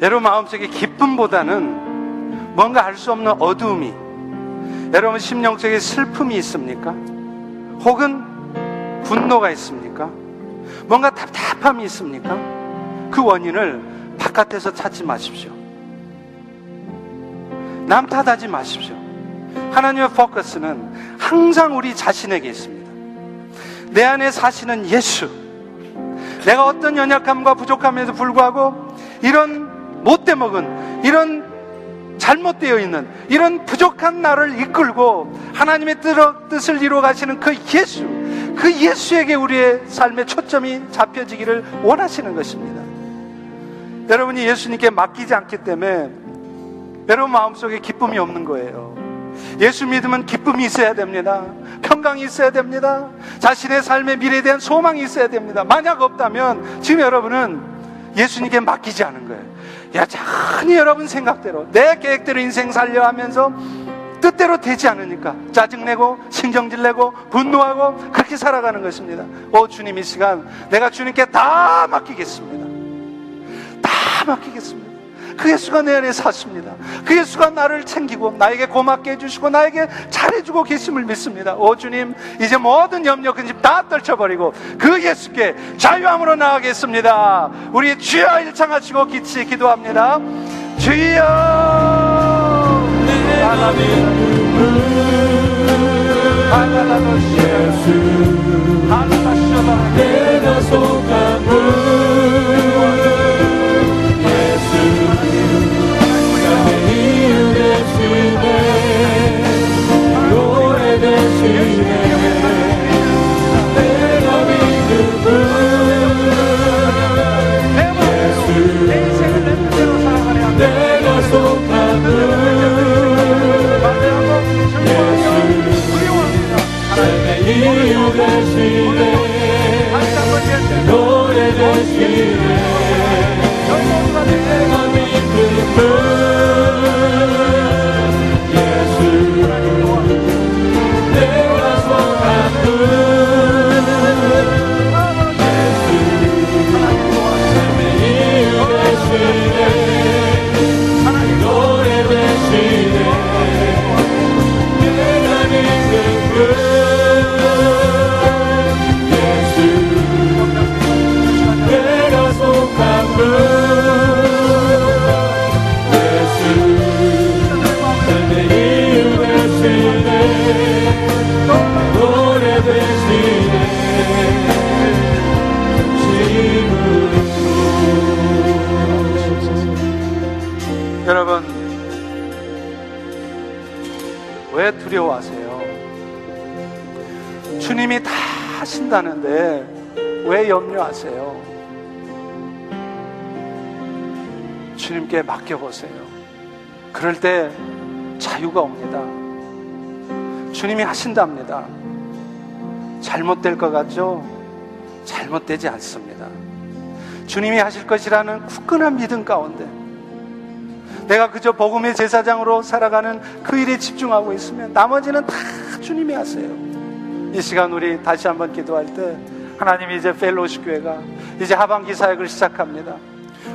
여러분 마음속에 기쁨보다는 뭔가 알 수 없는 어두움이 여러분 심령 속에 슬픔이 있습니까? 혹은 분노가 있습니까? 뭔가 답답함이 있습니까? 그 원인을 바깥에서 찾지 마십시오. 남 탓하지 마십시오. 하나님의 포커스는 항상 우리 자신에게 있습니다. 내 안에 사시는 예수. 내가 어떤 연약함과 부족함에도 불구하고 이런 못돼 먹은 이런 잘못되어 있는 이런 부족한 나를 이끌고 하나님의 뜻을 이루어 가시는 그 예수, 그 예수에게 우리의 삶의 초점이 잡혀지기를 원하시는 것입니다. 여러분이 예수님께 맡기지 않기 때문에 여러분 마음속에 기쁨이 없는 거예요. 예수 믿으면 기쁨이 있어야 됩니다. 평강이 있어야 됩니다. 자신의 삶의 미래에 대한 소망이 있어야 됩니다. 만약 없다면 지금 여러분은 예수님께 맡기지 않은 거예요. 여전히 여러분 생각대로 내 계획대로 인생 살려 하면서 뜻대로 되지 않으니까 짜증내고 신경질 내고 분노하고 그렇게 살아가는 것입니다. 오 주님 이 시간 내가 주님께 다 맡기겠습니다. 다 맡기겠습니다. 그 예수가 내 안에 사십니다. 그 예수가 나를 챙기고 나에게 고맙게 해주시고 나에게 잘해주고 계심을 믿습니다. 오 주님 이제 모든 염려 근심 다 떨쳐버리고 그 예수께 자유함으로 나가겠습니다. 우리 주여 일창하시고 기치 기도합니다. 주여 내가 속한 하신 다는데 왜 염려하세요? 주님께 맡겨보세요. 그럴 때 자유가 옵니다. 주님이 하신답니다. 잘못될 것 같죠? 잘못되지 않습니다. 주님이 하실 것이라는 굳건한 믿음 가운데 내가 그저 복음의 제사장으로 살아가는 그 일에 집중하고 있으면 나머지는 다 주님이 하세요. 이 시간 우리 다시 한번 기도할 때 하나님이 이제 펠로시 교회가 이제 하반기 사역을 시작합니다.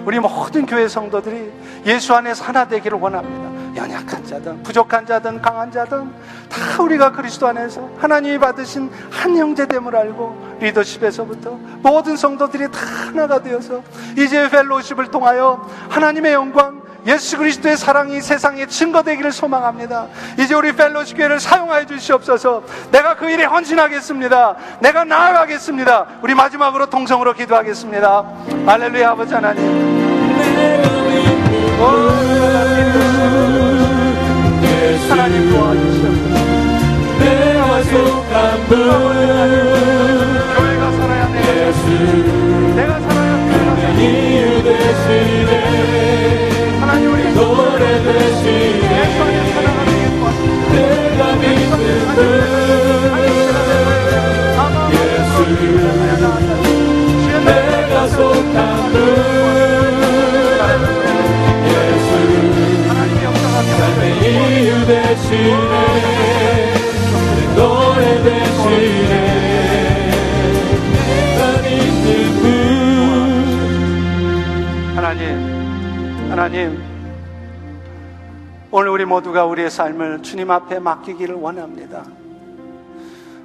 우리 모든 교회 성도들이 예수 안에서 하나 되기를 원합니다. 연약한 자든 부족한 자든 강한 자든 다 우리가 그리스도 안에서 하나님이 받으신 한 형제됨을 알고 리더십에서부터 모든 성도들이 다 하나가 되어서 이제 펠로십을 통하여 하나님의 영광 예수 그리스도의 사랑이 세상에 증거되기를 소망합니다. 이제 우리 펠로시 교회를 사용하여 주시옵소서. 내가 그 일에 헌신하겠습니다. 내가 나아가겠습니다. 우리 마지막으로 동성으로 기도하겠습니다. 할렐루야 아버지 하나님. 하나님 도와주시옵소서. 내가 속한 분 교회가 살아야 돼. 예수 하나님, 오늘 우리 모두가 우리의 삶을 주님 앞에 맡기기를 원합니다.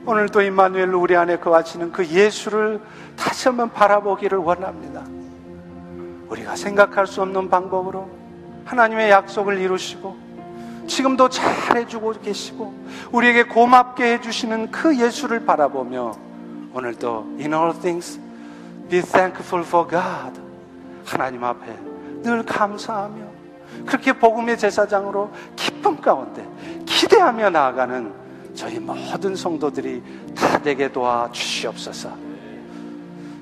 오늘 또 임마누엘로 우리 안에 거하시는 그 예수를 다시 한번 바라보기를 원합니다. 우리가 생각할 수 없는 방법으로 하나님의 약속을 이루시고 지금도 잘 해주고 계시고 우리에게 고맙게 해주시는 그 예수를 바라보며 오늘도 in all things be thankful for God 하나님 앞에 늘 감사하며 그렇게 복음의 제사장으로 기쁨 가운데 기대하며 나아가는 저희 모든 성도들이 다 되게 도와 주시옵소서.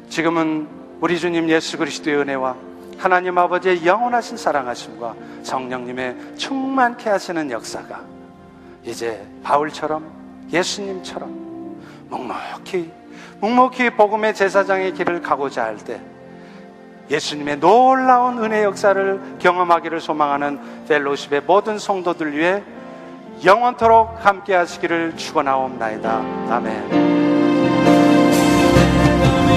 지금은 우리 주님 예수 그리스도의 은혜와 하나님 아버지의 영원하신 사랑하심과 성령님의 충만케 하시는 역사가 이제 바울처럼 예수님처럼 묵묵히 묵묵히 복음의 제사장의 길을 가고자 할 때 예수님의 놀라운 은혜 역사를 경험하기를 소망하는 펠로십의 모든 성도들 위해 영원토록 함께 하시기를 축원하옵나이다. 아멘.